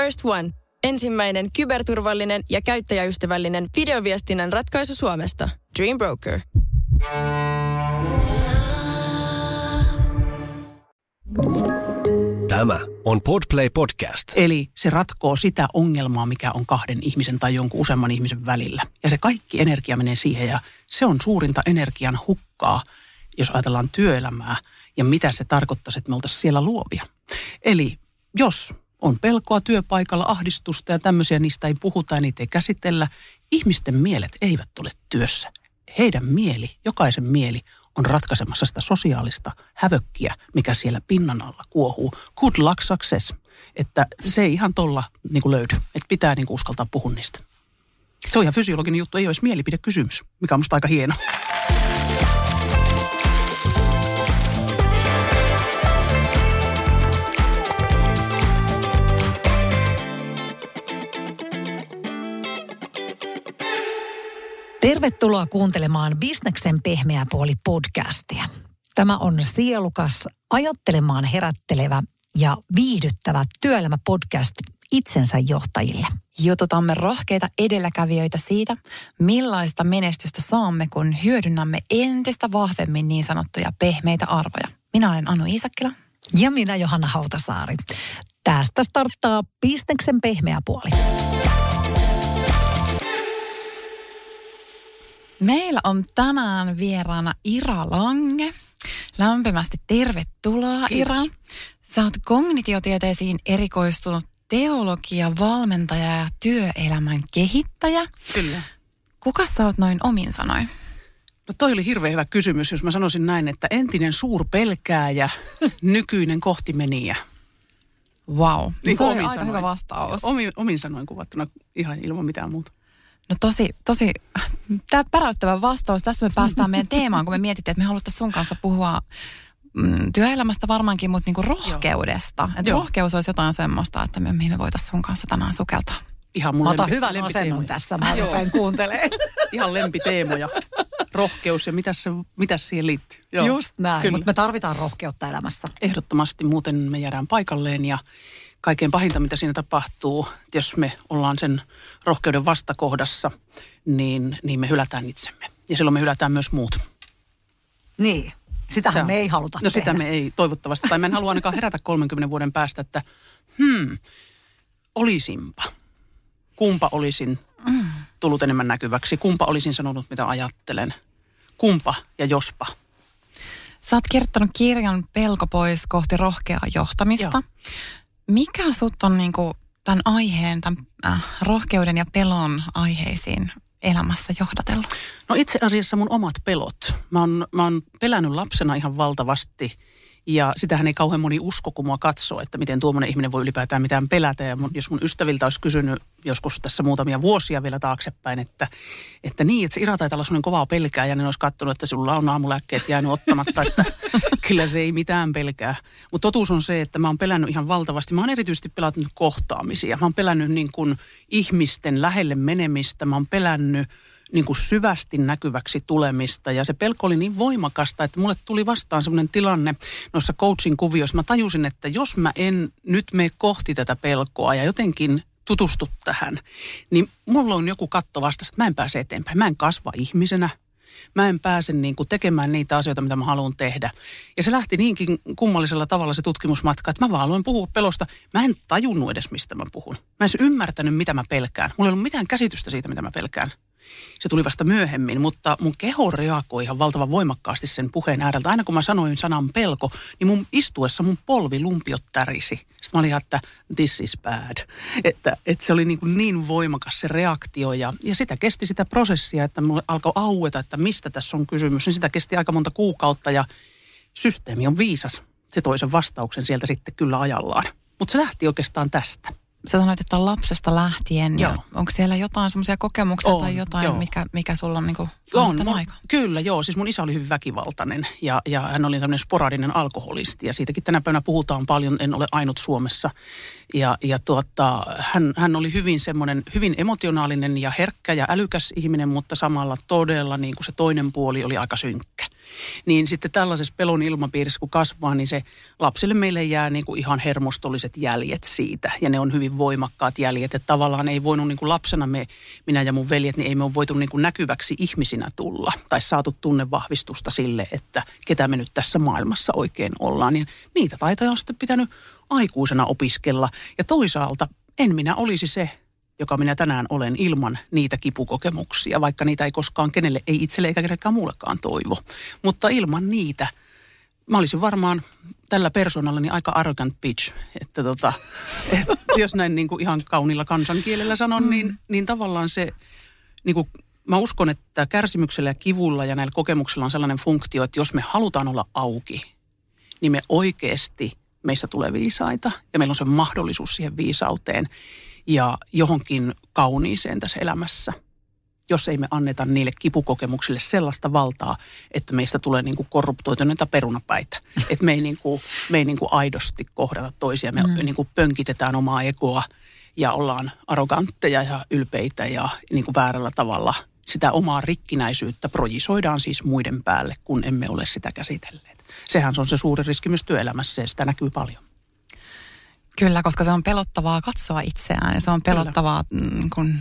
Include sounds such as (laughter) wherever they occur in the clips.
First One. Ensimmäinen kyberturvallinen ja käyttäjäystävällinen videoviestinnän ratkaisu Suomesta. Dream Broker. Tämä on Podplay Podcast. Eli se ratkoo sitä ongelmaa, mikä on kahden ihmisen tai jonkun useamman ihmisen välillä. Ja se kaikki energia menee siihen ja se on suurinta energian hukkaa, jos ajatellaan työelämää ja mitä se tarkoittaisi, että me oltaisiin siellä luovia. Eli jos on pelkoa työpaikalla, ahdistusta ja tämmöisiä, niistä ei puhuta ja niitä ei käsitellä, ihmisten mielet eivät ole työssä. Heidän mieli, jokaisen mieli on ratkaisemassa sitä sosiaalista hävökkiä, mikä siellä pinnan alla kuohuu. Good luck success. Että se ei ihan tolla niin kuin löydy. Että pitää niin kuin uskaltaa puhua niistä. Se on ihan fysiologinen juttu, ei olisi mielipidekysymys, mikä on musta aika hieno. Tervetuloa kuuntelemaan Bisneksen pehmeä puoli podcastia. Tämä on sielukas, ajattelemaan herättelevä ja viihdyttävä työelämäpodcast itsensä johtajille. Jututamme rohkeita edelläkävijöitä siitä, millaista menestystä saamme, kun hyödynnämme entistä vahvemmin niin sanottuja pehmeitä arvoja. Minä olen Anu Iisakkila. Ja minä Johanna Hautasaari. Tästä starttaa Bisneksen pehmeä puoli. Meillä on tänään vieraana Ira Lange. Lämpimästi tervetuloa Kiitos. Ira. Sä oot kognitiotieteisiin erikoistunut teologia, valmentaja ja työelämän kehittäjä. Kyllä. Kuka sä oot noin omin sanoin? No toi oli hirveän hyvä kysymys, jos mä sanoisin näin, että entinen suurpelkääjä, (laughs) nykyinen kohtimenijä. Wow. Niin se oli aika sanoin. hyvä vastaus. Omin, omin sanoin kuvattuna ihan ilman mitään muuta. No tosi, tosi, tämä päräyttävä vastaus. Tässä me päästään meidän (laughs) teemaan, kun me mietittiin, että me haluttaisiin sun kanssa puhua mm, työelämästä varmaankin, mutta niinku rohkeudesta. Että Joo. rohkeus olisi jotain semmoista, että me, mihin me voitaisiin sun kanssa tänään sukeltaa. Ihan mun Mä otan lempi- hyvän lempiteemoja. asennon tässä, mä rupean kuuntelemaan. (laughs) Ihan lempiteemoja. Rohkeus ja mitä se, mitä siihen liittyy. Just näin, Kyllä. mutta me tarvitaan rohkeutta elämässä. Ehdottomasti muuten me jäädään paikalleen ja kaikkein pahinta, mitä siinä tapahtuu, että jos me ollaan sen rohkeuden vastakohdassa, niin, niin me hylätään itsemme. Ja silloin me hylätään myös muut. Niin, sitähän Tämä- me ei haluta No tehdä. sitä me ei toivottavasti, tai mä en halua ainakaan herätä 30 vuoden päästä, että hmm, olisinpa. Kumpa olisin tullut enemmän näkyväksi, kumpa olisin sanonut, mitä ajattelen. Kumpa ja jospa. Sä oot kirjoittanut kirjan Pelko pois kohti rohkeaa johtamista. Joo. Mikä sut on niinku tämän aiheen, tämän äh, rohkeuden ja pelon aiheisiin elämässä johdatellut? No itse asiassa mun omat pelot. Mä oon, mä oon pelännyt lapsena ihan valtavasti ja sitähän ei kauhean moni usko, kun mua katsoo, että miten tuommoinen ihminen voi ylipäätään mitään pelätä. Ja mun, jos mun ystäviltä olisi kysynyt joskus tässä muutamia vuosia vielä taaksepäin, että, että niin, että se Ira taitaa olla kovaa pelkää ja ne olisi katsonut, että sulla on aamulääkkeet jäänyt ottamatta, että (laughs) kyllä se ei mitään pelkää. Mutta totuus on se, että mä oon pelännyt ihan valtavasti. Mä oon erityisesti pelannut kohtaamisia. Mä oon pelännyt niin kuin ihmisten lähelle menemistä. Mä oon pelännyt niin kuin syvästi näkyväksi tulemista. Ja se pelko oli niin voimakasta, että mulle tuli vastaan semmoinen tilanne noissa coaching kuvioissa. Mä tajusin, että jos mä en nyt mene kohti tätä pelkoa ja jotenkin tutustu tähän, niin mulla on joku katto vastassa, että mä en pääse eteenpäin. Mä en kasva ihmisenä. Mä en pääse niin kuin tekemään niitä asioita, mitä mä haluan tehdä. Ja se lähti niinkin kummallisella tavalla se tutkimusmatka, että mä vaan aloin puhua pelosta. Mä en tajunnut edes, mistä mä puhun. Mä en ymmärtänyt, mitä mä pelkään. Mulla ei ollut mitään käsitystä siitä, mitä mä pelkään. Se tuli vasta myöhemmin, mutta mun keho reagoi ihan valtavan voimakkaasti sen puheen ääreltä. Aina kun mä sanoin sanan pelko, niin mun istuessa mun polvi lumpiot tärisi. Sitten mä olin ihan, että this is bad. Että, että se oli niin, kuin niin voimakas se reaktio ja, ja sitä kesti sitä prosessia, että mulle alkoi aueta, että mistä tässä on kysymys. Niin sitä kesti aika monta kuukautta ja systeemi on viisas. Se toi sen vastauksen sieltä sitten kyllä ajallaan. Mutta se lähti oikeastaan tästä. Sä sanoit, että on lapsesta lähtien. Joo. onko siellä jotain semmoisia kokemuksia On, tai jotain, joo. mikä, mikä sulla on niinku On, mun, aikaan? kyllä joo. Siis mun isä oli hyvin väkivaltainen ja, ja hän oli tämmöinen sporadinen alkoholisti ja siitäkin tänä päivänä puhutaan paljon, en ole ainut Suomessa. Ja, ja tuota, hän, hän oli hyvin semmoinen, hyvin emotionaalinen ja herkkä ja älykäs ihminen, mutta samalla todella niin kuin se toinen puoli oli aika synkkä. Niin sitten tällaisessa pelon ilmapiirissä, kun kasvaa, niin se lapsille meille jää niin kuin ihan hermostolliset jäljet siitä. Ja ne on hyvin voimakkaat jäljet. Että tavallaan ei voinut niin kuin lapsena me, minä ja mun veljet, niin ei me ole voitu niin kuin näkyväksi ihmisinä tulla. Tai saatu tunnevahvistusta sille, että ketä me nyt tässä maailmassa oikein ollaan. Niin niitä taitoja on sitten pitänyt aikuisena opiskella. Ja toisaalta en minä olisi se, joka minä tänään olen ilman niitä kipukokemuksia, vaikka niitä ei koskaan kenelle, ei itselle eikä kenellekään muullekaan toivo. Mutta ilman niitä mä olisin varmaan tällä persoonallani aika arrogant bitch, että tota, et, jos näin niin kuin ihan kaunilla kansankielellä sanon, niin, niin tavallaan se, niin kuin, mä uskon, että kärsimyksellä ja kivulla ja näillä kokemuksilla on sellainen funktio, että jos me halutaan olla auki, niin me oikeasti, meistä tulee viisaita ja meillä on se mahdollisuus siihen viisauteen ja johonkin kauniiseen tässä elämässä, jos ei me anneta niille kipukokemuksille sellaista valtaa, että meistä tulee niin kuin korruptoituneita perunapäitä. (laughs) Että me ei, niin kuin, me ei niin kuin aidosti kohdata toisia, me mm. niin kuin pönkitetään omaa egoa ja ollaan arrogantteja ja ylpeitä ja niin kuin väärällä tavalla sitä omaa rikkinäisyyttä projisoidaan siis muiden päälle, kun emme ole sitä käsitelleet. Sehän on se suuri riski myös työelämässä ja sitä näkyy paljon. Kyllä, koska se on pelottavaa katsoa itseään ja se on pelottavaa, mm, kun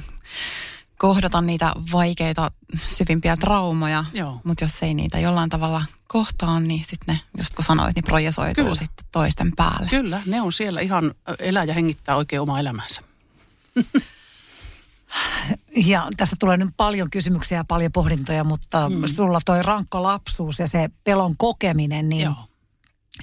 kohdata niitä vaikeita, syvimpiä traumoja. Mutta jos ei niitä jollain tavalla kohtaa, niin sitten ne, just kun sanoit, niin projesoituu Kyllä. sitten toisten päälle. Kyllä, ne on siellä ihan elää ja hengittää oikein omaa elämänsä. (laughs) Ja tässä tulee nyt paljon kysymyksiä ja paljon pohdintoja, mutta mm. sulla toi rankka lapsuus ja se pelon kokeminen, niin Joo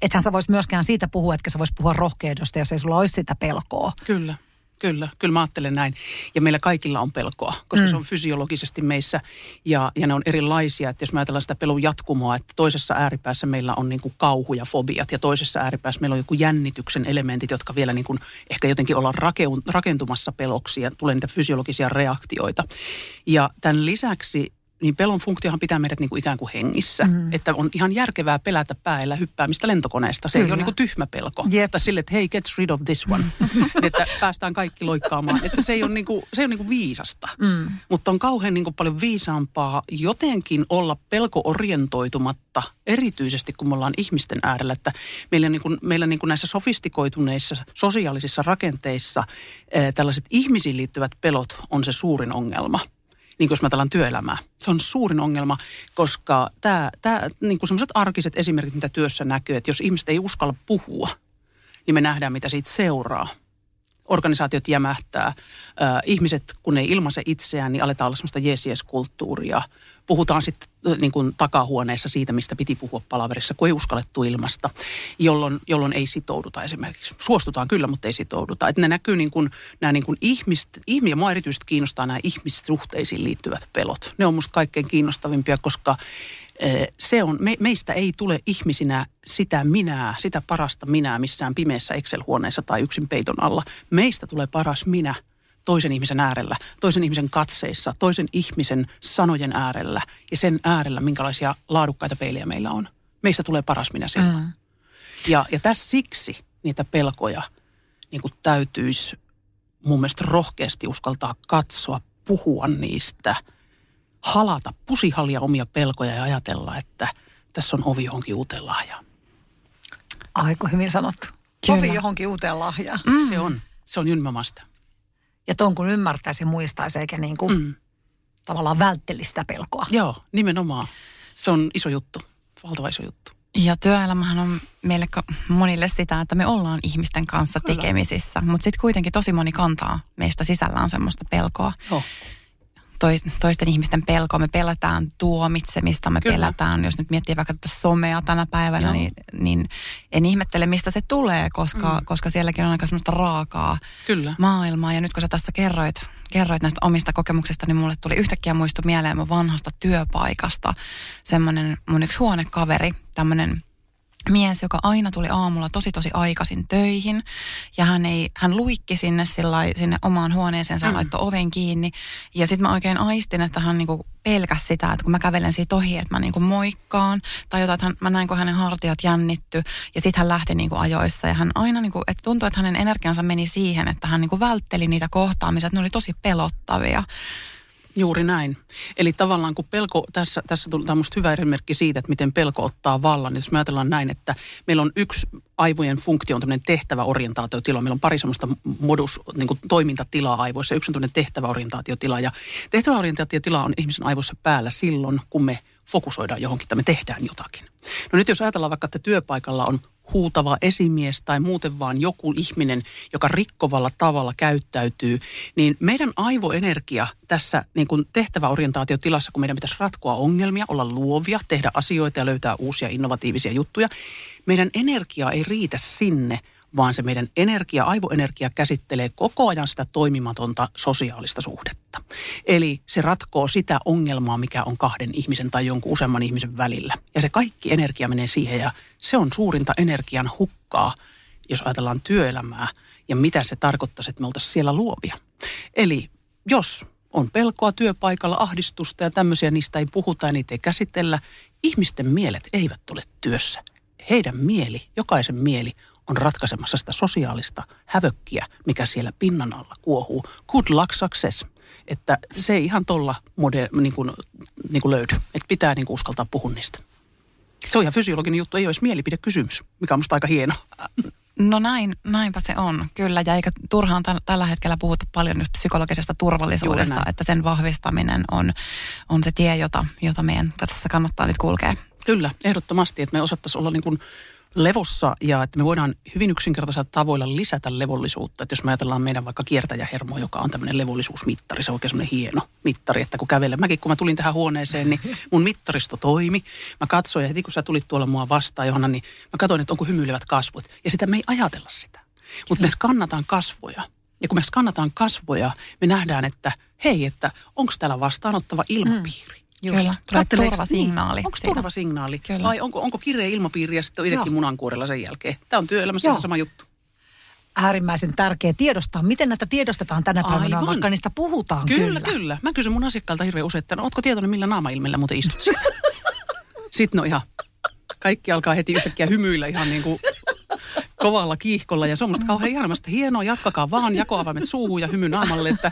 ethän sä vois myöskään siitä puhua, että sä vois puhua rohkeudesta, jos ei sulla olisi sitä pelkoa. Kyllä. Kyllä, kyllä mä ajattelen näin. Ja meillä kaikilla on pelkoa, koska mm. se on fysiologisesti meissä ja, ja ne on erilaisia. Että jos me ajatellaan sitä pelun jatkumoa, että toisessa ääripäässä meillä on niin kuin kauhu ja fobiat ja toisessa ääripäässä meillä on joku jännityksen elementit, jotka vielä niin kuin ehkä jotenkin ollaan rakentumassa peloksi ja tulee niitä fysiologisia reaktioita. Ja tämän lisäksi niin pelon funktiohan pitää meidät niin kuin ikään kuin hengissä. Mm. Että on ihan järkevää pelätä päällä hyppäämistä lentokoneesta. Se Kyllä. ei ole niin kuin tyhmä pelko. Jep. Tai sille, että hei, get rid of this one. (laughs) että päästään kaikki loikkaamaan. Että se ei ole, niin kuin, se ei ole niin kuin viisasta. Mm. Mutta on kauhean niin kuin paljon viisaampaa jotenkin olla pelko-orientoitumatta, erityisesti kun me ollaan ihmisten äärellä. Että meillä, niin kuin, meillä niin kuin näissä sofistikoituneissa sosiaalisissa rakenteissa äh, tällaiset ihmisiin liittyvät pelot on se suurin ongelma – niin jos mä työelämää. Se on suurin ongelma, koska tämä, tämä niin sellaiset arkiset esimerkit, mitä työssä näkyy, että jos ihmiset ei uskalla puhua, niin me nähdään, mitä siitä seuraa. Organisaatiot jämähtää. Äh, ihmiset, kun ei ilmaise itseään, niin aletaan olla sellaista jees-jees-kulttuuria – puhutaan sitten niin kuin takahuoneessa siitä, mistä piti puhua palaverissa, kun ei uskallettu ilmasta, jolloin, jolloin ei sitouduta esimerkiksi. Suostutaan kyllä, mutta ei sitouduta. Että ne näkyy niin kuin, nämä niin kuin ihmist, ja mua erityisesti kiinnostaa nämä ihmissuhteisiin liittyvät pelot. Ne on musta kaikkein kiinnostavimpia, koska se on, me, meistä ei tule ihmisinä sitä minää, sitä parasta minää missään pimeässä Excel-huoneessa tai yksin peiton alla. Meistä tulee paras minä – toisen ihmisen äärellä, toisen ihmisen katseissa, toisen ihmisen sanojen äärellä ja sen äärellä, minkälaisia laadukkaita peilejä meillä on. Meistä tulee paras minä silloin. Mm. Ja, ja tässä siksi niitä pelkoja niin kuin täytyisi mun mielestä rohkeasti uskaltaa katsoa, puhua niistä, halata, pusihalia omia pelkoja ja ajatella, että tässä on ovi johonkin uuteen lahjaan. Aiko hyvin sanottu. Kyllä. Ovi johonkin uuteen lahjaan. Mm. Se on, se on nimenomaan sitä. Ja ton kun ymmärtäisi ja muistaisi eikä niin kuin mm. tavallaan välttelisi sitä pelkoa. Joo, nimenomaan. Se on iso juttu, valtava iso juttu. Ja työelämähän on meille monille sitä, että me ollaan ihmisten kanssa Kyllä. tekemisissä, mutta sitten kuitenkin tosi moni kantaa meistä sisällään semmoista pelkoa. Joo toisten ihmisten pelkoa. Me pelätään tuomitsemista, me Kyllä. pelätään, jos nyt miettii vaikka tätä somea tänä päivänä, niin, niin en ihmettele, mistä se tulee, koska, mm. koska sielläkin on aika semmoista raakaa Kyllä. maailmaa. Ja nyt kun sä tässä kerroit, kerroit näistä omista kokemuksista, niin mulle tuli yhtäkkiä muistu mieleen mun vanhasta työpaikasta. Semmoinen mun yksi huonekaveri, tämmöinen mies, joka aina tuli aamulla tosi tosi aikaisin töihin ja hän, ei, hän luikki sinne, sillai, sinne omaan huoneeseensa ja mm. laittoi oven kiinni. Ja sitten mä oikein aistin, että hän niinku pelkäs sitä, että kun mä kävelen siitä ohi, että mä niinku moikkaan tai jotain, että hän, mä näin, kun hänen hartiat jännitty ja sitten hän lähti niinku ajoissa ja hän aina niinku, että tuntui, että hänen energiansa meni siihen, että hän niinku vältteli niitä kohtaamisia, että ne oli tosi pelottavia. Juuri näin. Eli tavallaan kun pelko, tässä, tässä tuli musta hyvä esimerkki siitä, että miten pelko ottaa vallan. Niin jos me ajatellaan näin, että meillä on yksi aivojen funktio on tämmöinen tehtäväorientaatiotila. Meillä on pari semmoista modus, niin kuin toimintatilaa aivoissa. Yksi on tämmöinen tehtäväorientaatiotila ja tehtäväorientaatiotila on ihmisen aivoissa päällä silloin, kun me fokusoidaan johonkin tai me tehdään jotakin. No nyt jos ajatellaan vaikka, että työpaikalla on huutava esimies tai muuten vaan joku ihminen, joka rikkovalla tavalla käyttäytyy, niin meidän aivoenergia tässä niin kuin tehtäväorientaatiotilassa, kun meidän pitäisi ratkoa ongelmia, olla luovia, tehdä asioita ja löytää uusia innovatiivisia juttuja, meidän energia ei riitä sinne – vaan se meidän energia, aivoenergia käsittelee koko ajan sitä toimimatonta sosiaalista suhdetta. Eli se ratkoo sitä ongelmaa, mikä on kahden ihmisen tai jonkun useamman ihmisen välillä. Ja se kaikki energia menee siihen ja se on suurinta energian hukkaa, jos ajatellaan työelämää ja mitä se tarkoittaisi, että me oltaisiin siellä luovia. Eli jos on pelkoa työpaikalla, ahdistusta ja tämmöisiä, niistä ei puhuta ja niitä ei käsitellä, ihmisten mielet eivät ole työssä. Heidän mieli, jokaisen mieli on ratkaisemassa sitä sosiaalista hävökkiä, mikä siellä pinnan alla kuohuu. Good luck success. Että se ei ihan tuolla niin kuin, niin kuin löydy. Että pitää niin kuin uskaltaa puhua niistä. Se on ihan fysiologinen juttu, ei olisi mielipidekysymys, mikä on musta aika hieno. No näin, näinpä se on, kyllä. Ja eikä turhaan t- tällä hetkellä puhuta paljon nyt psykologisesta turvallisuudesta, että sen vahvistaminen on, on se tie, jota, jota meidän tässä kannattaa nyt kulkea. Kyllä, ehdottomasti, että me osattaisiin olla niin kuin levossa ja että me voidaan hyvin yksinkertaisella tavoilla lisätä levollisuutta. Että jos me ajatellaan meidän vaikka kiertäjähermo, joka on tämmöinen levollisuusmittari, se on oikein semmoinen hieno mittari, että kun kävelen. Mäkin kun mä tulin tähän huoneeseen, niin mun mittaristo toimi. Mä katsoin ja heti kun sä tulit tuolla mua vastaan, Johanna, niin mä katsoin, että onko hymyilevät kasvot. Ja sitä me ei ajatella sitä. Mutta me skannataan kasvoja. Ja kun me skannataan kasvoja, me nähdään, että hei, että onko täällä vastaanottava ilmapiiri. Mm. Just. Kyllä, tulee turvasignaali. Niin. Onko turvasignaali? Kyllä. Vai onko, onko kireä ilmapiiri ja sitten itsekin munankuorella sen jälkeen? Tämä on työelämässä Joo. sama juttu. Äärimmäisen tärkeä tiedostaa. Miten näitä tiedostetaan tänä päivänä, Aivan. vaikka niistä puhutaan kyllä. Kyllä, kyllä. Mä kysyn mun asiakkaalta hirveän usein, että no, ootko tietoinen, millä naamailmellä muuten istut (laughs) sitten no ihan, kaikki alkaa heti yhtäkkiä hymyillä ihan niin kuin kovalla kiihkolla. Ja se on musta kauhean ihanamasta. Hienoa, jatkakaa vaan jakoavaimet suuhun ja hymy naamalle, että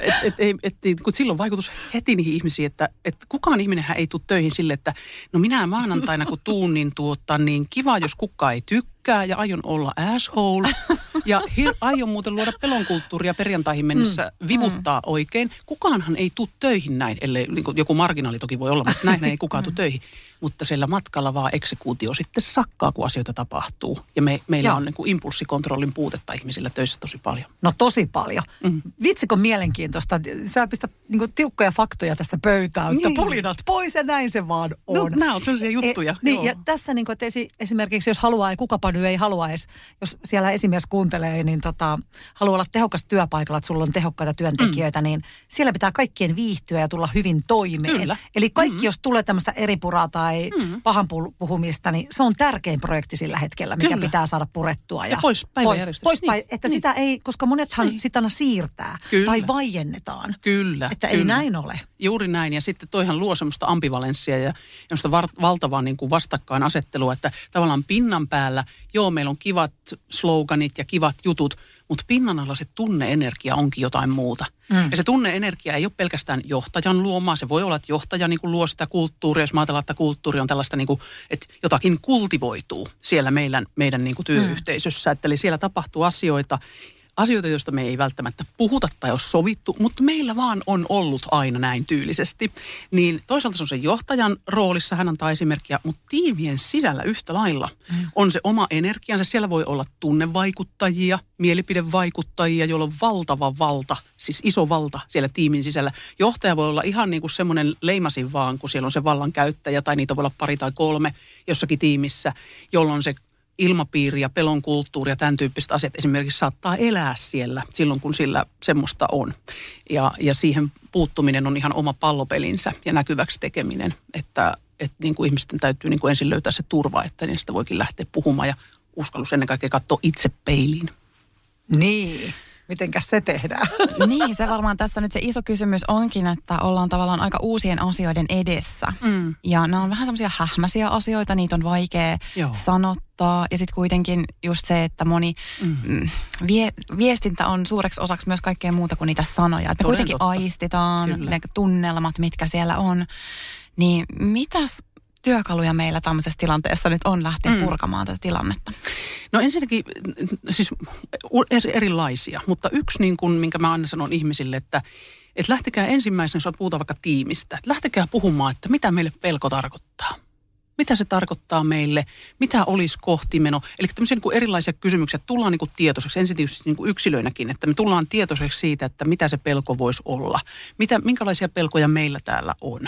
et, et, et, et, et, kun silloin vaikutus heti niihin ihmisiin, että et kukaan ihminenhän ei tule töihin sille, että no minä maanantaina kun tuun, niin, tuota, niin kiva, jos kukaan ei tykkää ja aion olla asshole. Ja hir- aion muuten luoda pelonkulttuuria perjantaihin mennessä mm, vivuttaa mm. oikein. Kukaanhan ei tule töihin näin, ellei niin joku marginaali toki voi olla, mutta näin ei kukaan tule töihin mutta siellä matkalla vaan eksekuutio sitten sakkaa, kun asioita tapahtuu. Ja me, meillä Joo. on niin kuin impulssikontrollin puutetta ihmisillä töissä tosi paljon. No tosi paljon. Mm. Vitsikon mielenkiintoista. Sä pistät niin kuin tiukkoja faktoja tässä pöytään, että niin. pulinat pois ja näin se vaan no, on. No, nämä on sellaisia juttuja. E, niin, ja tässä niin kuin, että esi, esimerkiksi jos haluaa, ja kukapa nyt ei halua edes, jos siellä esimies kuuntelee, niin tota, haluaa olla tehokas työpaikalla, että sulla on tehokkaita työntekijöitä, mm. niin siellä pitää kaikkien viihtyä ja tulla hyvin toimeen. Kyllä. Eli kaikki, mm. jos tulee tämmöistä eri puraa tai tai mm. pahan puhumista, niin se on tärkein projekti sillä hetkellä, mikä Kyllä. pitää saada purettua. Ja, ja pois pois, pois niin. että niin. sitä ei, koska monethan niin. sitä aina siirtää Kyllä. tai vaiennetaan. Kyllä. Että Kyllä. ei näin ole. Juuri näin. Ja sitten toihan luo semmoista ambivalenssia ja semmoista var- valtavaa niin kuin vastakkainasettelua, että tavallaan pinnan päällä, joo, meillä on kivat sloganit ja kivat jutut, mutta pinnan alla se tunneenergia onkin jotain muuta. Mm. Ja se tunneenergia ei ole pelkästään johtajan luomaa. Se voi olla, että johtaja niin kuin luo sitä kulttuuria, jos mä ajatellaan, että kulttuuri on tällaista, niin kuin, että jotakin kultivoituu siellä meidän, meidän niin kuin työyhteisössä. Mm. Että eli siellä tapahtuu asioita, asioita, joista me ei välttämättä puhuta tai ole sovittu, mutta meillä vaan on ollut aina näin tyylisesti. Niin toisaalta se on se johtajan roolissa, hän antaa esimerkkiä, mutta tiimien sisällä yhtä lailla mm. on se oma energiansa. Siellä voi olla tunnevaikuttajia, mielipidevaikuttajia, joilla on valtava valta, siis iso valta siellä tiimin sisällä. Johtaja voi olla ihan niin kuin semmoinen leimasin vaan, kun siellä on se vallankäyttäjä tai niitä voi olla pari tai kolme jossakin tiimissä, jolloin se ilmapiiri ja pelon kulttuuri ja tämän tyyppiset asiat esimerkiksi saattaa elää siellä silloin, kun sillä semmoista on. Ja, ja siihen puuttuminen on ihan oma pallopelinsä ja näkyväksi tekeminen, että, että niin kuin ihmisten täytyy niin kuin ensin löytää se turva, että niistä voikin lähteä puhumaan ja uskallus ennen kaikkea katsoa itse peiliin. Niin. Mitenkäs se tehdään? (laughs) niin, se varmaan tässä nyt se iso kysymys onkin, että ollaan tavallaan aika uusien asioiden edessä. Mm. Ja nämä on vähän semmoisia hähmäisiä asioita, niitä on vaikea Joo. sanottaa. Ja sitten kuitenkin just se, että moni mm. mm. vie, viestintä on suureksi osaksi myös kaikkea muuta kuin niitä sanoja. Että me Toden kuitenkin totta. aistitaan Kyllä. ne tunnelmat, mitkä siellä on. Niin mitäs työkaluja meillä tämmöisessä tilanteessa nyt on lähteä mm. purkamaan tätä tilannetta? No ensinnäkin siis erilaisia, mutta yksi niin kuin, minkä mä aina sanon ihmisille, että että lähtekää ensimmäisenä, jos puhutaan vaikka tiimistä, että lähtekää puhumaan, että mitä meille pelko tarkoittaa. Mitä se tarkoittaa meille? Mitä olisi kohtimeno? Eli tämmöisiä niin kuin erilaisia kysymyksiä. Tullaan niin kuin tietoiseksi, ensin tietysti niin kuin yksilöinäkin, että me tullaan tietoiseksi siitä, että mitä se pelko voisi olla. Mitä, minkälaisia pelkoja meillä täällä on.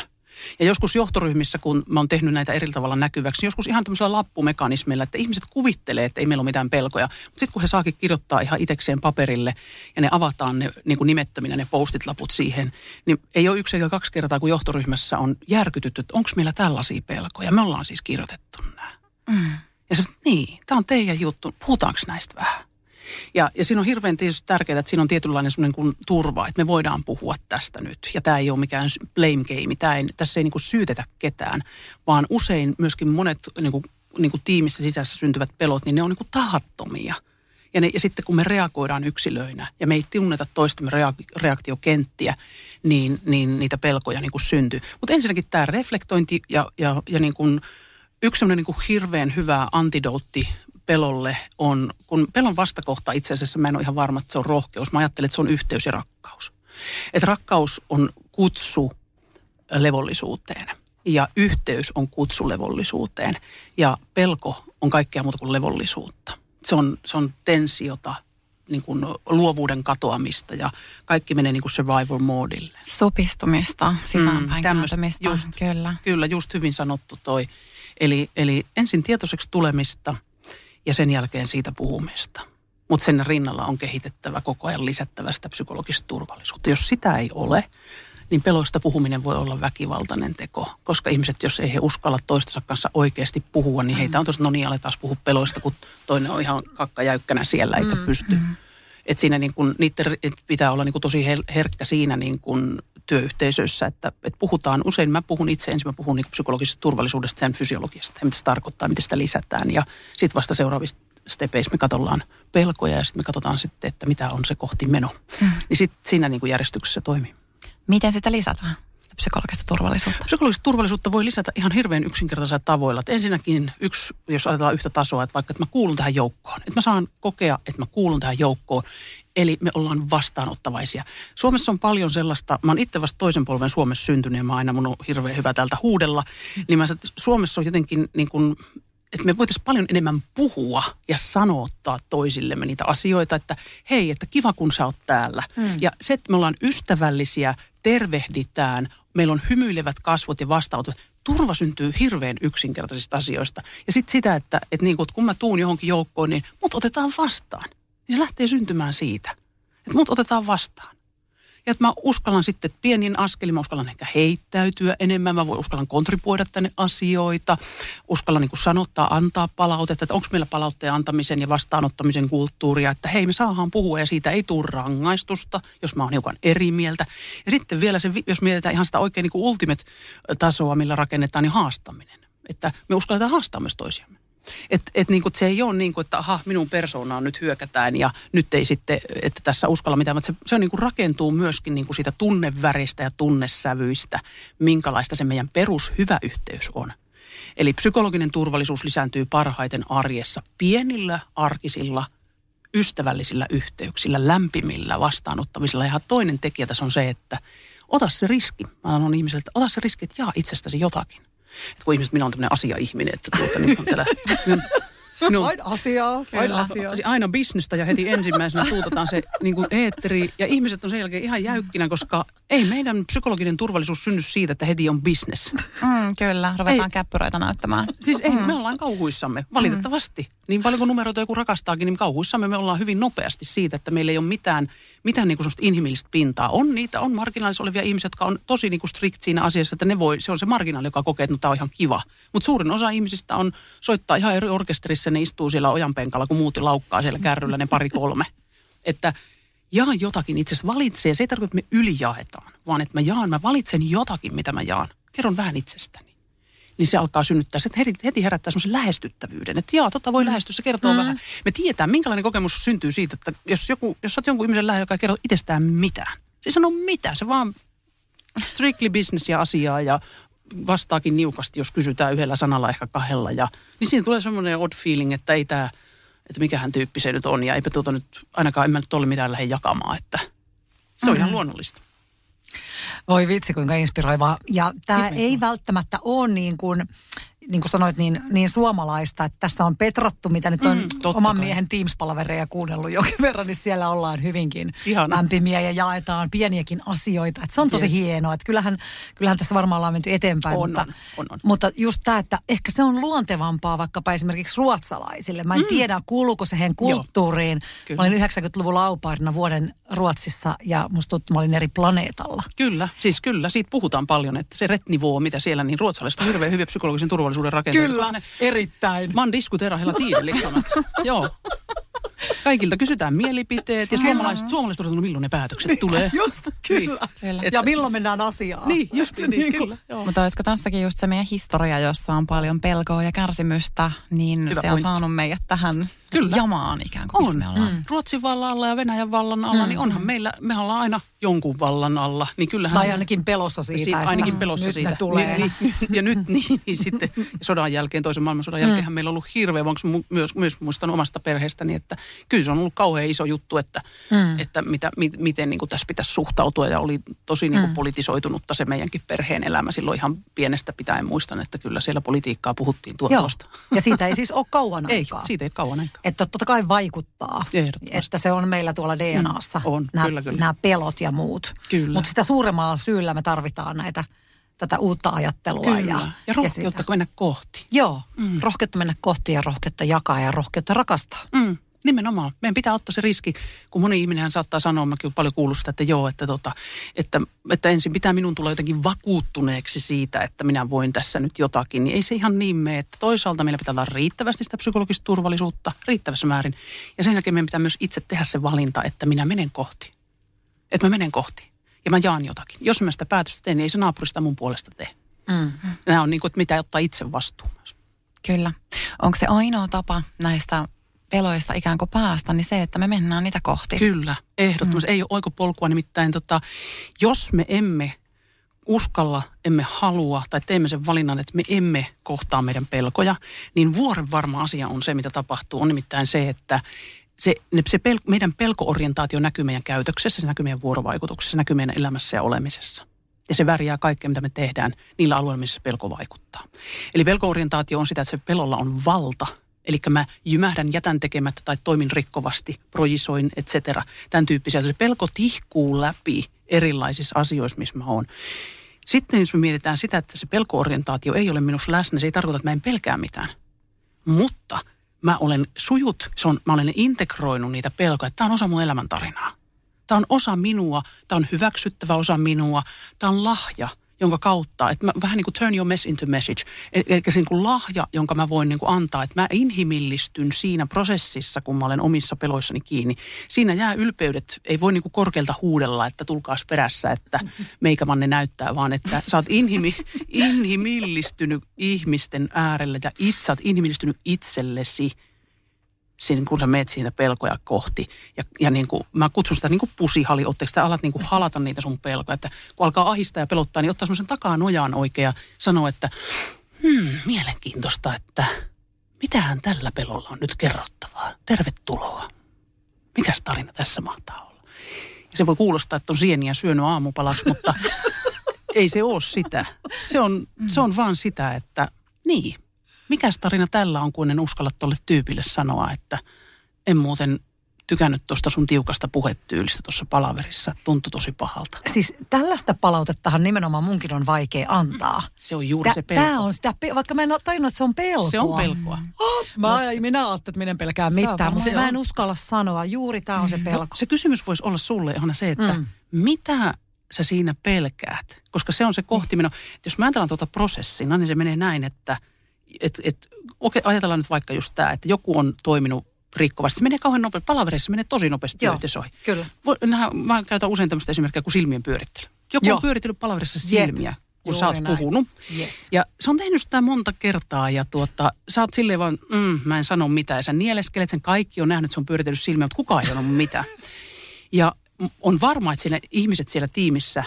Ja joskus johtoryhmissä, kun mä oon tehnyt näitä eri tavalla näkyväksi, niin joskus ihan tämmöisellä lappumekanismilla, että ihmiset kuvittelee, että ei meillä ole mitään pelkoja. Mutta sitten kun he saakin kirjoittaa ihan itekseen paperille ja ne avataan ne niin kuin nimettöminä ne postit laput siihen, niin ei ole yksi eikä kaksi kertaa, kun johtoryhmässä on järkytytty, että onko meillä tällaisia pelkoja. Me ollaan siis kirjoitettu nämä. Mm. Ja se, niin, tämä on teidän juttu. Puhutaanko näistä vähän? Ja, ja siinä on hirveän tietysti tärkeää, että siinä on tietynlainen semmoinen kuin turva, että me voidaan puhua tästä nyt. Ja tämä ei ole mikään blame game, tämä ei, tässä ei niin kuin syytetä ketään, vaan usein myöskin monet niin kuin, niin kuin tiimissä sisässä syntyvät pelot, niin ne on niin kuin tahattomia. Ja, ne, ja sitten kun me reagoidaan yksilöinä ja me ei tunneta toistemme reaktiokenttiä, niin, niin niitä pelkoja niin kuin syntyy. Mutta ensinnäkin tämä reflektointi ja, ja, ja niin kuin yksi niin kuin hirveän hyvä antidootti pelolle on, kun pelon vastakohta itse asiassa, mä en ole ihan varma, että se on rohkeus. Mä ajattelen, että se on yhteys ja rakkaus. Että rakkaus on kutsu levollisuuteen ja yhteys on kutsu levollisuuteen ja pelko on kaikkea muuta kuin levollisuutta. Se on, se on tensiota, niin kuin luovuuden katoamista ja kaikki menee niin kuin survival moodille. Sopistumista, sisäänpäin mm, just, kyllä. Kyllä, just hyvin sanottu toi. Eli, eli ensin tietoiseksi tulemista – ja sen jälkeen siitä puhumista. Mutta sen rinnalla on kehitettävä koko ajan lisättävä sitä psykologista turvallisuutta. Jos sitä ei ole, niin peloista puhuminen voi olla väkivaltainen teko. Koska ihmiset, jos ei he uskalla toistensa kanssa oikeasti puhua, niin heitä on tosiaan, no niin, aletaan puhua peloista, kun toinen on ihan kakkajäykkänä siellä eikä mm, pysty. Mm. Että siinä niin kun, niiden pitää olla niin kun tosi herkkä siinä niin kun työyhteisöissä, että, että puhutaan, usein mä puhun itse ensin, mä puhun niin psykologisesta turvallisuudesta, sen fysiologiasta, mitä se tarkoittaa, miten sitä lisätään ja sitten vasta seuraavista stepeissä me katsotaan pelkoja ja sitten me katsotaan sitten, että mitä on se kohti meno. Hmm. Niin sitten siinä niin kuin järjestyksessä toimii. Miten sitä lisätään? Psykologista turvallisuutta? Psykologista turvallisuutta voi lisätä ihan hirveän yksinkertaisilla tavoilla. Että ensinnäkin yksi, jos ajatellaan yhtä tasoa, että vaikka että mä kuulun tähän joukkoon, että mä saan kokea, että mä kuulun tähän joukkoon, Eli me ollaan vastaanottavaisia. Suomessa on paljon sellaista, mä oon itse vasta toisen polven Suomessa syntynyt ja mä aina mun on hirveän hyvä tältä huudella. Niin mä sanon, että Suomessa on jotenkin niin kuin, että me voitaisiin paljon enemmän puhua ja sanottaa toisillemme niitä asioita, että hei, että kiva kun sä oot täällä. Mm. Ja se, että me ollaan ystävällisiä, tervehditään, meillä on hymyilevät kasvot ja vastaanotot. Turva syntyy hirveän yksinkertaisista asioista. Ja sitten sitä, että, että, niin kun mä tuun johonkin joukkoon, niin mut otetaan vastaan niin se lähtee syntymään siitä, että mut otetaan vastaan. Ja että mä uskallan sitten pienin askelin, mä uskallan ehkä heittäytyä enemmän, mä voin uskallan kontribuoida tänne asioita, uskallan niin sanottaa, antaa palautetta, että onko meillä palautteen antamisen ja vastaanottamisen kulttuuria, että hei me saadaan puhua ja siitä ei tule rangaistusta, jos mä oon hiukan eri mieltä. Ja sitten vielä se, jos mietitään ihan sitä oikein niin kuin ultimate-tasoa, millä rakennetaan, niin haastaminen. Että me uskalletaan haastaa myös toisiamme. Että et niin se ei ole niin kuin, että aha, minun persoonaan nyt hyökätään ja nyt ei sitten, että tässä uskalla mitään. Se, se on niin kuin rakentuu myöskin niin kuin siitä tunneväristä ja tunnesävyistä, minkälaista se meidän perushyvä yhteys on. Eli psykologinen turvallisuus lisääntyy parhaiten arjessa pienillä arkisilla ystävällisillä yhteyksillä, lämpimillä vastaanottamisilla. Ja toinen tekijä tässä on se, että ota se riski. Mä sanon ihmiselle, että ota se riski, että jaa itsestäsi jotakin. Että kun ihmiset, minä olen tämmöinen asia-ihminen, että tuota, niin täällä, (laughs) No, aina asiaa. Aina, asiaa. aina bisnestä ja heti ensimmäisenä tuutetaan se niin kuin eetteri. Ja ihmiset on sen jälkeen ihan jäykkinä, koska ei meidän psykologinen turvallisuus synny siitä, että heti on business. Mm, kyllä, ruvetaan ei. käppyröitä näyttämään. Siis ei, mm. me ollaan kauhuissamme, valitettavasti. Niin paljon kuin numeroita joku rakastaakin, niin kauhuissamme me ollaan hyvin nopeasti siitä, että meillä ei ole mitään, mitään niin kuin inhimillistä pintaa. On niitä, on marginaalissa olevia ihmisiä, jotka on tosi niin kuin strict siinä asiassa, että ne voi, se on se marginaali, joka kokee, että no, tämä on ihan kiva. Mutta suurin osa ihmisistä on soittaa ihan eri orkesterissa, ne istuu siellä ojanpenkalla, kun muut laukkaa siellä kärryllä ne pari kolme. Että jaa jotakin itse asiassa, valitsee. Se ei tarkoita, että me ylijaetaan, vaan että mä jaan, mä valitsen jotakin, mitä mä jaan. Kerron vähän itsestäni. Niin se alkaa synnyttää, se heti, heti herättää semmoisen lähestyttävyyden. Että jaa, tota voi mm. lähestyä, se kertoo mm. vähän. Me tietää, minkälainen kokemus syntyy siitä, että jos, joku, jos sä oot jonkun ihmisen lähellä, joka ei kerro itsestään mitään. Se ei sano mitään, se vaan strictly business ja asiaa ja vastaakin niukasti, jos kysytään yhdellä sanalla, ehkä kahdella. Ja, niin siinä tulee semmoinen odd feeling, että ei tämä, että mikähän tyyppi se nyt on. Ja eipä tuota nyt, ainakaan en mä nyt ole mitään lähde jakamaan, että se on mm-hmm. ihan luonnollista. Voi vitsi, kuinka inspiroivaa. Ja tämä ei välttämättä ole niin kuin niin kuin sanoit, niin, niin suomalaista, että tässä on petrattu, mitä nyt on mm, oman kai. miehen Teams-palavereja kuunnellut jonkin (laughs) verran, niin siellä ollaan hyvinkin Ihana. lämpimiä ja jaetaan pieniäkin asioita. Että se on tosi yes. hienoa, että kyllähän, kyllähän tässä varmaan ollaan menty eteenpäin. On, mutta, on, on, on. mutta just tämä, että ehkä se on luontevampaa vaikkapa esimerkiksi ruotsalaisille. Mä en mm. tiedä, kuuluuko se heidän kulttuuriin. Mä olin 90-luvulla aupaarina vuoden Ruotsissa ja musta tuntuu, mä olin eri planeetalla. Kyllä, siis kyllä, siitä puhutaan paljon, että se retnivoo, mitä siellä, niin ruotsalaiset on hirveän hyviä psykologisen turvallisuuden turvallisuuden rakenteet. Kyllä, ne, erittäin. Man diskutera hela tiden liksom. (laughs) Joo. Kaikilta kysytään mielipiteet ja suomalaiset, suomalaiset on milloin ne päätökset tulee. Just, kyllä. Niin. Ja milloin mennään asiaan. Niin, just (laughs) niin, niin kyllä. Joo. Mutta olisiko tässäkin just se meidän historia, jossa on paljon pelkoa ja kärsimystä, niin Hyvä se point. on saanut meidät tähän kyllä. jamaan ikään kuin, on. me ollaan. Mm. Ruotsin vallan alla ja Venäjän vallan alla, mm. niin onhan meillä, me ollaan aina jonkun vallan alla. Niin kyllähän tai ainakin pelossa siitä. siitä ainakin no, pelossa nyt siitä. Tulee. Niin, niin, ja nyt niin, niin sitten sodan jälkeen, toisen maailmansodan jälkeen mm. meillä on ollut hirveä, onko myös, myös muistan omasta perheestäni, että kyllä se on ollut kauhean iso juttu, että, mm. että mitä, mi, miten niin kuin tässä pitäisi suhtautua ja oli tosi niin kuin mm. politisoitunutta se meidänkin perheen elämä silloin ihan pienestä pitäen. Muistan, että kyllä siellä politiikkaa puhuttiin tuotosta. Ja siitä ei siis ole kauan (laughs) aikaa. Ei, siitä ei kauan aikaa. Että totta kai vaikuttaa, että se on meillä tuolla DNAssa, mm, on, nämä, kyllä, kyllä. nämä pelot ja muut. Mutta sitä suuremmalla syyllä me tarvitaan näitä tätä uutta ajattelua. Kyllä. Ja, ja rohkeutta ja mennä kohti. Joo, mm. rohkeutta mennä kohti ja rohkeutta jakaa ja rohkeutta rakastaa. Mm. Nimenomaan. Meidän pitää ottaa se riski, kun moni ihminen saattaa sanoa, mäkin paljon kuullut sitä, että joo, että, tota, että, että ensin pitää minun tulla jotenkin vakuuttuneeksi siitä, että minä voin tässä nyt jotakin. Niin ei se ihan niin mene, että toisaalta meillä pitää olla riittävästi sitä psykologista turvallisuutta, riittävässä määrin. Ja sen jälkeen meidän pitää myös itse tehdä se valinta, että minä menen kohti. Että mä menen kohti ja mä jaan jotakin. Jos mä sitä päätöstä teen, niin ei se naapurista mun puolesta tee. Mm. Nämä on niin kuin, että mitä ottaa itse vastuun myös. Kyllä. Onko se ainoa tapa näistä peloista ikään kuin päästä, niin se, että me mennään niitä kohti. Kyllä, ehdottomasti. Mm. Ei ole oikopolkua, nimittäin tota, jos me emme uskalla, emme halua tai teemme sen valinnan, että me emme kohtaa meidän pelkoja, niin vuoren varma asia on se, mitä tapahtuu. On nimittäin se, että se, se pel, meidän pelkoorientaatio näkyy meidän käytöksessä, se näkyy meidän vuorovaikutuksessa, se näkyy meidän elämässä ja olemisessa. Ja se värjää kaikkea, mitä me tehdään niillä alueilla, missä pelko vaikuttaa. Eli pelkoorientaatio on sitä, että se pelolla on valta – Eli mä jymähdän, jätän tekemättä tai toimin rikkovasti, projisoin, et cetera. Tämän tyyppisiä. Se pelko tihkuu läpi erilaisissa asioissa, missä mä oon. Sitten jos me mietitään sitä, että se pelkoorientaatio ei ole minussa läsnä, se ei tarkoita, että mä en pelkää mitään. Mutta mä olen sujut, se on, mä olen integroinut niitä pelkoja. Tämä on osa mun elämäntarinaa. Tämä on osa minua, tämä on hyväksyttävä osa minua, tämä on lahja – jonka kautta, että mä vähän niin kuin turn your mess into message, eli se niin kuin lahja, jonka mä voin niin kuin antaa, että mä inhimillistyn siinä prosessissa, kun mä olen omissa peloissani kiinni. Siinä jää ylpeydet, ei voi niin kuin korkealta huudella, että tulkaas perässä, että meikämanne näyttää, vaan että sä oot inhimi, inhimillistynyt ihmisten äärelle ja itse oot inhimillistynyt itsellesi siinä, kun sä meet siitä pelkoja kohti. Ja, ja niin kuin, mä kutsun sitä niin kuin pusihaliotteeksi, että alat niin kuin halata niitä sun pelkoja. Että kun alkaa ahistaa ja pelottaa, niin ottaa semmoisen takaa nojaan oikein ja sanoo, että hmm, mielenkiintoista, että mitähän tällä pelolla on nyt kerrottavaa. Tervetuloa. Mikäs tarina tässä mahtaa olla? Ja se voi kuulostaa, että on sieniä syönyt aamupalaksi, mutta (laughs) ei se ole sitä. Se on, se on vaan sitä, että niin, mikäs tarina tällä on, kun en uskalla tuolle tyypille sanoa, että en muuten tykännyt tuosta sun tiukasta puhetyylistä tuossa palaverissa. Tuntui tosi pahalta. Siis tällaista palautettahan nimenomaan munkin on vaikea antaa. Se on juuri Tä, se pelko. Tämä on sitä, vaikka mä en ole tajunnut, että se on pelkoa. Se on pelkoa. Oh, mä, minä ajattelin, että minä en pelkää mitään, mutta mä en uskalla sanoa. Juuri tämä on se pelko. No, se kysymys voisi olla sulle ihan se, että mm. mitä sä siinä pelkäät? Koska se on se kohtimeno. Jos mä ajatellaan tuota prosessina, niin se menee näin, että – et, et, okei, ajatellaan nyt vaikka just tämä, että joku on toiminut rikkovasti. Se menee kauhean nopeasti. Palavereissa menee tosi nopeasti Joo, yhteys ohi. kyllä. Nää, mä käytän usein tämmöistä esimerkkiä kuin silmien pyörittely. Joku Joo. on pyöritellyt palaverissa Jep. silmiä, kun Juuri sä oot näin. puhunut. Yes. Ja se on tehnyt sitä monta kertaa ja tuota, sä oot silleen vaan, mm, mä en sano mitään. Ja sä nieleskelet sen, kaikki on nähnyt, että se on pyöritellyt silmiä, mutta kukaan ei sanonut mitään. Ja on varma, että siellä ihmiset siellä tiimissä,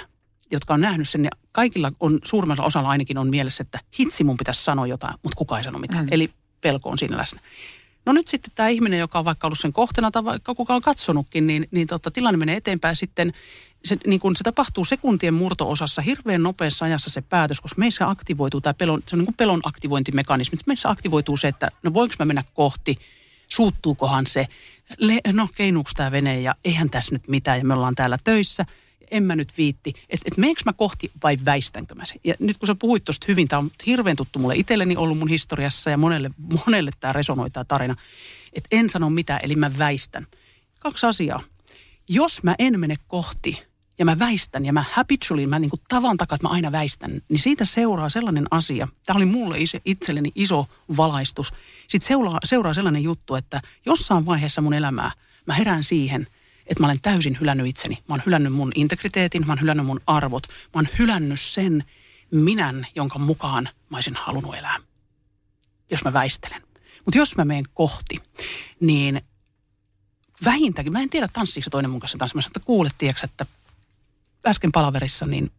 jotka on nähnyt sen, ja kaikilla on, suurimmalla osalla ainakin on mielessä, että hitsi mun pitäisi sanoa jotain, mutta kukaan ei sano mitään. Mm. Eli pelko on siinä läsnä. No nyt sitten tämä ihminen, joka on vaikka ollut sen kohteena tai vaikka kuka on katsonutkin, niin, niin tota, tilanne menee eteenpäin sitten. Se, niin kun se tapahtuu sekuntien murto-osassa hirveän nopeassa ajassa se päätös, koska meissä aktivoituu tämä pelon, se on niin kuin pelon aktivointimekanismi. Meissä aktivoituu se, että no voinko mä mennä kohti, suuttuukohan se, Le, no keinuuko tämä vene ja eihän tässä nyt mitään ja me ollaan täällä töissä. En mä nyt viitti, että et meenkö mä kohti vai väistänkö mä sen. Ja nyt kun sä puhuit tuosta hyvin, tämä on hirveän tuttu mulle itselleni ollut mun historiassa ja monelle, monelle tämä resonoi tämä tarina. Että en sano mitään, eli mä väistän. Kaksi asiaa. Jos mä en mene kohti ja mä väistän ja mä habitually, mä niin kuin tavan takaa, että mä aina väistän, niin siitä seuraa sellainen asia. Tämä oli mulle itselleni iso valaistus. Sitten seuraa, seuraa sellainen juttu, että jossain vaiheessa mun elämää mä herään siihen, että mä olen täysin hylännyt itseni. Mä oon hylännyt mun integriteetin, mä oon hylännyt mun arvot, mä oon hylännyt sen minän, jonka mukaan mä olisin halunnut elää, jos mä väistelen. Mutta jos mä menen kohti, niin vähintäänkin, mä en tiedä tanssiiko se toinen mun kanssa tanssi. Mä sanoin, että kuulet, tiedätkö, että äsken palaverissa, niin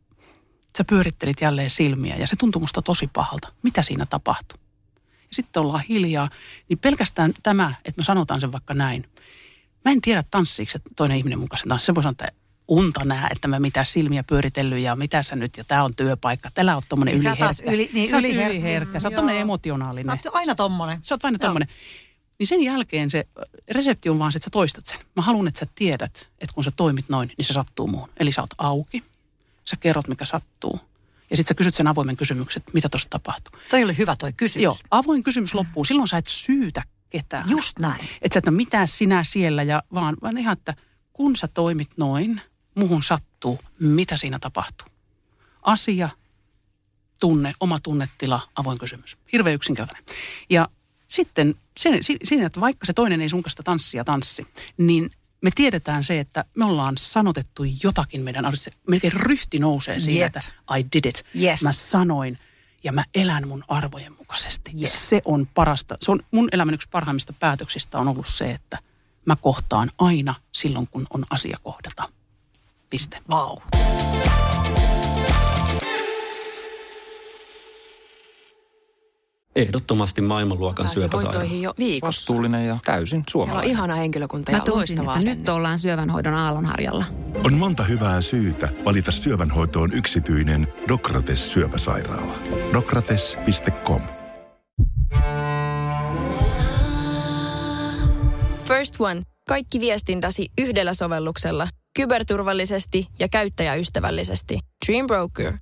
sä pyörittelit jälleen silmiä ja se tuntui musta tosi pahalta. Mitä siinä tapahtui? Ja sitten ollaan hiljaa, niin pelkästään tämä, että me sanotaan sen vaikka näin. Mä en tiedä tanssiiko se toinen ihminen mun kanssa tanssi. Se voi sanoa, että unta nää, että mä mitä silmiä pyöritellyt ja mitä sä nyt ja tää on työpaikka. Tällä on tommonen Niin sä yliherkkä. yli- niin sä oot yliherkkä. yliherkkä. Sä oot Joo. tommonen Sä emotionaalinen. oot aina tommonen. Sä oot aina Joo. tommonen. Niin sen jälkeen se resepti on vaan se, että sä toistat sen. Mä haluan, että sä tiedät, että kun sä toimit noin, niin se sattuu muuhun. Eli sä oot auki, sä kerrot, mikä sattuu. Ja sitten sä kysyt sen avoimen kysymyksen, että mitä tuossa tapahtuu. Toi oli hyvä toi kysymys. Joo, avoin kysymys loppuu. Silloin sä et syytä ketään. Just näin. Että sä et ole mitään sinä siellä, ja vaan, vaan ihan, että kun sä toimit noin, muuhun sattuu, mitä siinä tapahtuu. Asia, tunne, oma tunnetila, avoin kysymys. Hirveän yksinkertainen. Ja sitten sen, siinä, että vaikka se toinen ei sun kanssa tanssia tanssi, niin me tiedetään se, että me ollaan sanotettu jotakin meidän arjessa. Melkein ryhti nousee Jep. että I did it. Yes. Mä sanoin ja mä elän mun arvojen mukaisesti. Ja Yes. se on parasta. Se on mun elämän yksi parhaimmista päätöksistä on ollut se, että mä kohtaan aina silloin, kun on asia kohdata. Piste. Vau. Ehdottomasti maailmanluokan Pääsin syöpäsairaala. hoitoihin jo viikossa. Vastuullinen ja täysin Siellä on suomalainen. ihana henkilökunta Mä ja loistava että asenne. nyt ollaan syövänhoidon aallonharjalla. On monta hyvää syytä valita syövänhoitoon yksityinen Dokrates syöpäsairaala. Dokrates.com First One. Kaikki viestintäsi yhdellä sovelluksella. Kyberturvallisesti ja käyttäjäystävällisesti. Dream Broker.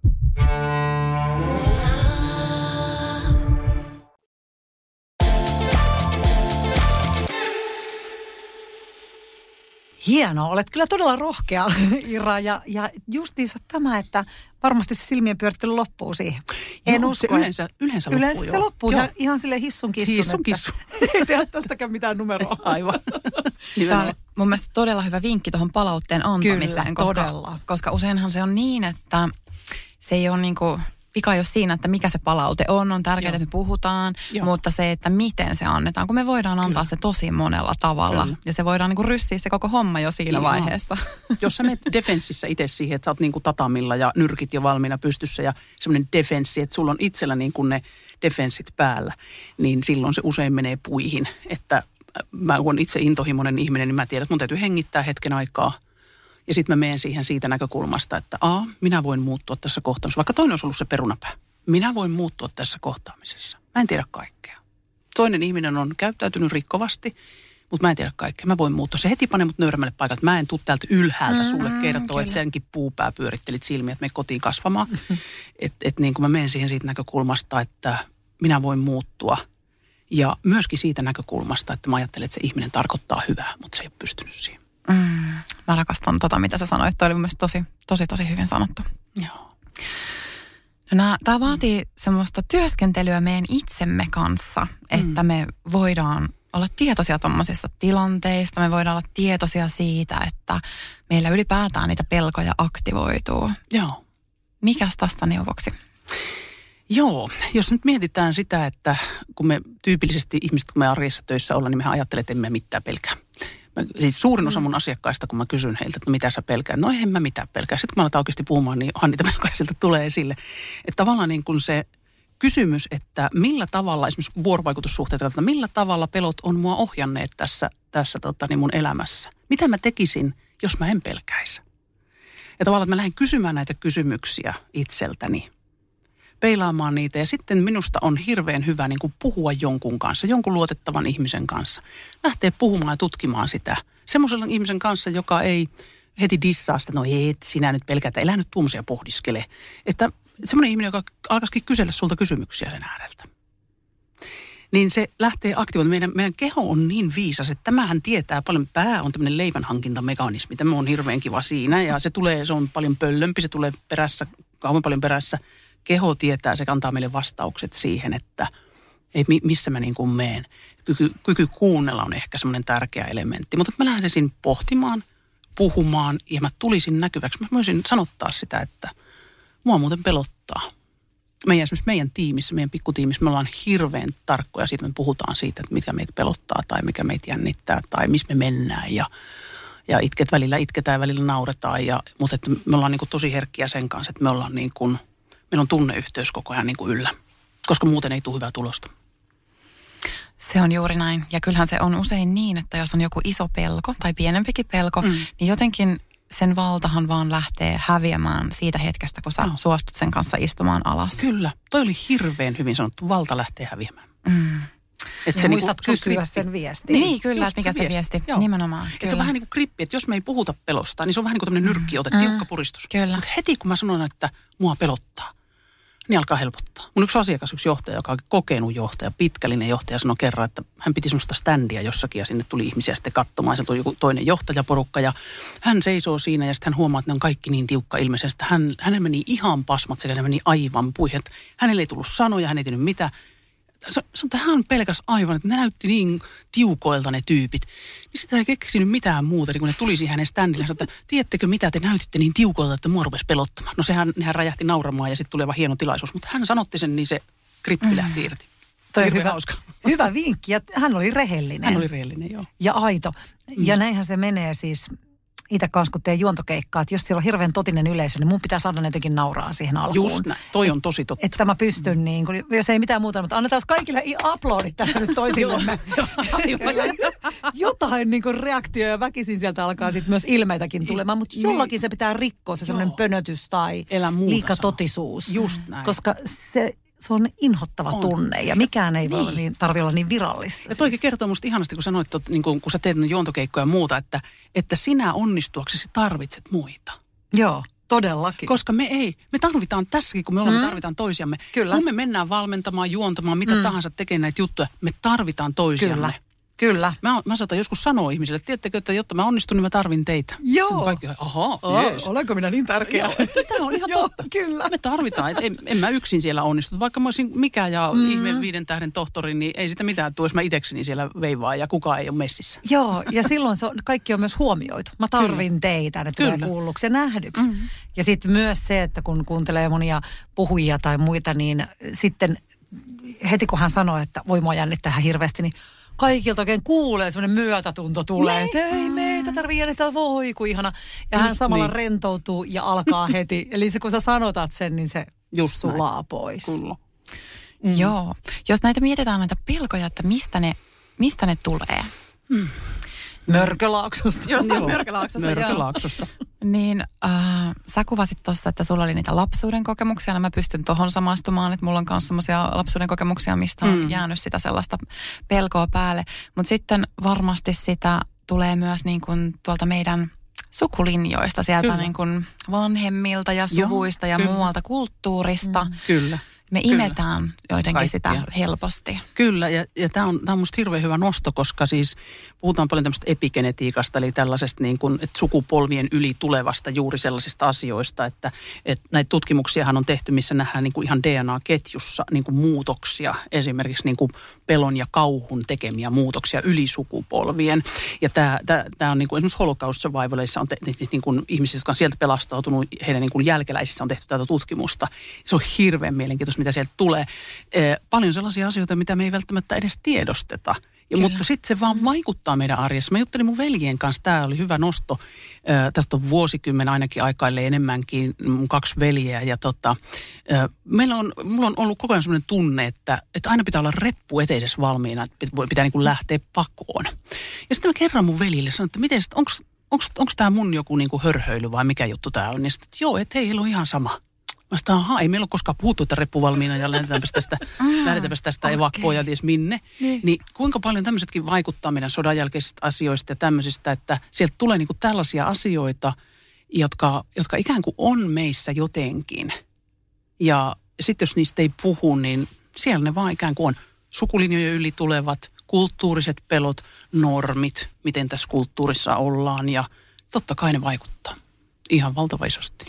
Hienoa, olet kyllä todella rohkea, (laughs) Ira. Ja, ja justiinsa tämä, että varmasti se silmien pyörittely loppuu siihen. En Joo, usko. se yleensä, yleensä loppuu. Yleensä se loppuu Joo. ihan, ihan sille hissun kissun. Hissun kissun. (laughs) Ei tehdä tästäkään mitään numeroa. (laughs) Aivan. Tämä on mun mielestä todella hyvä vinkki tuohon palautteen antamiseen, Kyllä, koska, todella. koska useinhan se on niin, että se ei ole niinku, vika ei ole siinä, että mikä se palaute on, on tärkeää, Joo. että me puhutaan, Joo. mutta se, että miten se annetaan, kun me voidaan antaa se tosi monella tavalla. Kyllä. Ja se voidaan niinku ryssiä se koko homma jo siinä Joo. vaiheessa. (laughs) Jos sä menet defenssissä itse siihen, että sä oot niin kuin tatamilla ja nyrkit jo valmiina pystyssä ja semmoinen defenssi, että sulla on itsellä niin kuin ne defenssit päällä, niin silloin se usein menee puihin. Että äh, mä olen itse intohimoinen ihminen, niin mä tiedän, että mun täytyy hengittää hetken aikaa. Ja sitten mä menen siihen siitä näkökulmasta, että a, minä voin muuttua tässä kohtaamisessa. Vaikka toinen olisi ollut se perunapää. Minä voin muuttua tässä kohtaamisessa. Mä en tiedä kaikkea. Toinen ihminen on käyttäytynyt rikkovasti, mutta mä en tiedä kaikkea. Mä voin muuttua. Se heti panee mut nöyremmälle paikalle. Mä en tuu täältä ylhäältä sulle kertoa, että senkin puupää pyörittelit silmiä, että me kotiin kasvamaan. (laughs) että et niin kuin mä menen siihen siitä näkökulmasta, että minä voin muuttua. Ja myöskin siitä näkökulmasta, että mä ajattelen, että se ihminen tarkoittaa hyvää, mutta se ei ole pystynyt siihen. Mm, mä rakastan tota, mitä sä sanoit. Toi oli mun mielestä tosi, tosi, tosi hyvin sanottu. Joo. No, tämä vaatii semmoista työskentelyä meidän itsemme kanssa, että me voidaan olla tietoisia tuommoisista tilanteista. Me voidaan olla tietoisia siitä, että meillä ylipäätään niitä pelkoja aktivoituu. Joo. Mikäs tästä neuvoksi? Joo, jos nyt mietitään sitä, että kun me tyypillisesti ihmiset, kun me arjessa töissä ollaan, niin mehän ajattelee, että emme mitään pelkää. Mä, siis suurin osa mun asiakkaista, kun mä kysyn heiltä, että no mitä sä pelkää, no en mä mitään pelkää. Sitten kun mä aletaan oikeasti puhumaan, niin onhan niitä (laughs) pelkoja sieltä tulee esille. Että tavallaan niin kuin se kysymys, että millä tavalla, esimerkiksi vuorovaikutussuhteet, että millä tavalla pelot on mua ohjanneet tässä, tässä tota, niin mun elämässä. Mitä mä tekisin, jos mä en pelkäisi? Ja tavallaan, että mä lähden kysymään näitä kysymyksiä itseltäni, peilaamaan niitä. Ja sitten minusta on hirveän hyvä niin kuin puhua jonkun kanssa, jonkun luotettavan ihmisen kanssa. Lähtee puhumaan ja tutkimaan sitä. Semmoisella ihmisen kanssa, joka ei heti dissaa sitä, no et sinä nyt pelkätä, elä nyt tuommoisia pohdiskele. Että semmoinen ihminen, joka alkaisikin kysellä sulta kysymyksiä sen ääreltä. Niin se lähtee aktivoimaan. Meidän, meidän keho on niin viisas, että tämähän tietää paljon. Pää on tämmöinen leivänhankintamekanismi. Tämä on hirveän kiva siinä ja se tulee, se on paljon pöllömpi, se tulee perässä, kauan paljon perässä. Keho tietää, se kantaa meille vastaukset siihen, että ei, missä mä niin kuin meen. Kyky, kyky kuunnella on ehkä semmoinen tärkeä elementti. Mutta mä lähdisin pohtimaan, puhumaan ja mä tulisin näkyväksi. Mä voisin sanottaa sitä, että – Mua muuten pelottaa. Meidän, esimerkiksi meidän tiimissä, meidän pikkutiimissä, me ollaan hirveän tarkkoja siitä, me puhutaan siitä, että mikä meitä pelottaa tai mikä meitä jännittää tai missä me mennään ja, ja itket välillä itketään ja välillä nauretaan. Ja, mutta että me ollaan niin kuin tosi herkkiä sen kanssa, että me ollaan niin kuin, meillä on tunneyhteys koko ajan niin kuin yllä, koska muuten ei tule hyvää tulosta. Se on juuri näin. Ja kyllähän se on usein niin, että jos on joku iso pelko tai pienempikin pelko, mm. niin jotenkin sen valtahan vaan lähtee häviämään siitä hetkestä, kun sä no. suostut sen kanssa istumaan alas. Kyllä. Toi oli hirveän hyvin sanottu. Valta lähtee häviämään. Mm. Että se muistat niinku, kysyä sen viesti. Niin, niin kyllä, että mikä se viesti. viesti. Joo. Nimenomaan. Että se on vähän niin kuin krippi, että jos me ei puhuta pelosta, niin se on vähän niin kuin tämmöinen nyrkkiote, mm. tiukka puristus. Kyllä. Mutta heti kun mä sanon, että mua pelottaa, niin alkaa helpottaa. Mun yksi asiakas, yksi johtaja, joka on kokenut johtaja, pitkällinen johtaja, sanoi kerran, että hän piti semmoista standia jossakin ja sinne tuli ihmisiä sitten katsomaan. Se tuli joku toinen johtajaporukka ja hän seisoo siinä ja sitten hän huomaa, että ne on kaikki niin tiukka ilmeisesti. Hän, hänen meni ihan pasmat sekä ne meni aivan puihin. Hänelle ei tullut sanoja, hän ei tiennyt mitä se, se, hän pelkäs aivan, että ne näytti niin tiukoilta ne tyypit. Niin sitä ei keksinyt mitään muuta, niin kun ne tuli siihen hänen standille. että tiedättekö mitä te näytitte niin tiukoilta, että mua rupesi pelottamaan. No sehän, nehän räjähti nauramaan ja sitten tuli hieno tilaisuus. Mutta hän sanotti sen, niin se krippi mm. lähti irti. Toi hyvä, hauska. hyvä vinkki. Ja hän oli rehellinen. Hän oli rehellinen, joo. Ja aito. Mm. Ja näinhän se menee siis itse kanssa, kun teen juontokeikkaa, että jos siellä on hirveän totinen yleisö, niin mun pitää saada ne jotenkin nauraa siihen alkuun. Just näin. Toi on tosi totta. Että mä pystyn niin kun, jos ei mitään muuta, mutta annetaan kaikille aplodit tässä nyt toisillemme. (laughs) Jotain niin reaktioja väkisin sieltä alkaa sitten myös ilmeitäkin tulemaan, mutta jollakin se pitää rikkoa se semmoinen pönötys tai liikatotisuus. Just näin. Koska se se on inhottava on. tunne ja mikään ei niin. niin, tarvitse olla niin virallista. Ja toikin siis. kertoo musta ihanasti, kun sanoit, että niin kun, kun sä teet juontokeikkoja ja muuta, että, että sinä onnistuaksesi tarvitset muita. Joo. Todellakin. Koska me ei, me tarvitaan tässäkin, kun me ollaan, mm. me tarvitaan toisiamme. Kyllä. Kun me mennään valmentamaan, juontamaan, mitä mm. tahansa tekemään näitä juttuja, me tarvitaan toisiamme. Kyllä. Kyllä. Mä, mä saatan joskus sanoa ihmisille, että tiedättekö, että jotta mä onnistun, niin mä tarvin teitä. Joo. Sitten kaikki, aha, oh, yes. Olenko minä niin tärkeä? Tämä on ihan (laughs) totta. kyllä. Me tarvitaan, että en, en mä yksin siellä onnistu. Vaikka mä olisin mikä ja mm. ihme viiden tähden tohtori, niin ei sitä mitään tule, jos mä itekseni siellä veivaa ja kukaan ei ole messissä. Joo, ja silloin se on, kaikki on myös huomioitu. Mä tarvin kyllä. teitä, ne tulee kuulluksi ja nähdyksi. Mm-hmm. Ja sitten myös se, että kun kuuntelee monia puhujia tai muita, niin sitten heti kun hän sanoo, että voi mua jännittää hirveästi, niin kaikilta oikein kuulee, semmoinen myötätunto tulee, että ei meitä tarvii jännittää, voi kun ihana. Ja hän samalla niin. rentoutuu ja alkaa (laughs) heti. Eli se kun sä sanotat sen, niin se Just sulaa näin. pois. Kyllä. Mm. Joo. Jos näitä mietitään näitä pelkoja, että mistä ne, mistä ne tulee. Mm. Mörkölaaksosta. Jostain Mörkölaaksosta, Mörkölaaksosta. (laughs) niin äh, sä kuvasit tuossa, että sulla oli niitä lapsuuden kokemuksia, ja mä pystyn tuohon samastumaan, että mulla on myös semmoisia lapsuuden kokemuksia, mistä on mm. jäänyt sitä sellaista pelkoa päälle. Mutta sitten varmasti sitä tulee myös niin kuin tuolta meidän sukulinjoista, sieltä niin kuin vanhemmilta ja suvuista kyllä, ja kyllä. muualta kulttuurista. Mm. Kyllä. Me Kyllä. imetään jotenkin Kaikkia. sitä helposti. Kyllä, ja, ja tämä on, tää on musta hirveän hyvä nosto, koska siis puhutaan paljon tämmöistä epigenetiikasta, eli tällaisesta niin kuin, että sukupolvien yli tulevasta juuri sellaisista asioista, että, että näitä tutkimuksiahan on tehty, missä nähdään niin kuin ihan DNA-ketjussa niin kuin muutoksia, esimerkiksi niin kuin pelon ja kauhun tekemiä muutoksia yli sukupolvien. Ja tämä, tämä, tämä on niin kuin esimerkiksi holocaust survivaleissa on te, niin kuin ihmisiä, jotka on sieltä pelastautunut, heidän niin kuin jälkeläisissä on tehty tätä tutkimusta. Se on hirveän mielenkiintoista, mitä sieltä tulee. Paljon sellaisia asioita, mitä me ei välttämättä edes tiedosteta. Ja, mutta sitten se vaan vaikuttaa meidän arjessa. Mä juttelin mun veljen kanssa, tämä oli hyvä nosto. Ö, tästä on vuosikymmen ainakin aikaille enemmänkin, mun kaksi veljeä. Ja tota, ö, meillä on, mulla on ollut koko ajan sellainen tunne, että, että aina pitää olla reppu eteisessä valmiina, että pit- voi- pitää niin kuin lähteä pakoon. Ja sitten mä kerran mun veljille sanoin, että miten, onko tämä mun joku niin kuin hörhöily vai mikä juttu tämä on. Niin sitten, joo, että ei, on ihan sama. Mä sanoin, ahaa, ei meillä ole koskaan puhuttu, että reppu valmiina ja lähdetäänpäs tästä, lähdetäänpäs tästä evakkoon ja ties minne. Niin. niin kuinka paljon tämmöisetkin vaikuttaa meidän sodan jälkeisistä asioista ja tämmöisistä, että sieltä tulee niinku tällaisia asioita, jotka, jotka ikään kuin on meissä jotenkin. Ja sitten jos niistä ei puhu, niin siellä ne vaan ikään kuin on sukulinjojen yli tulevat kulttuuriset pelot, normit, miten tässä kulttuurissa ollaan ja totta kai ne vaikuttaa ihan valtava isosti.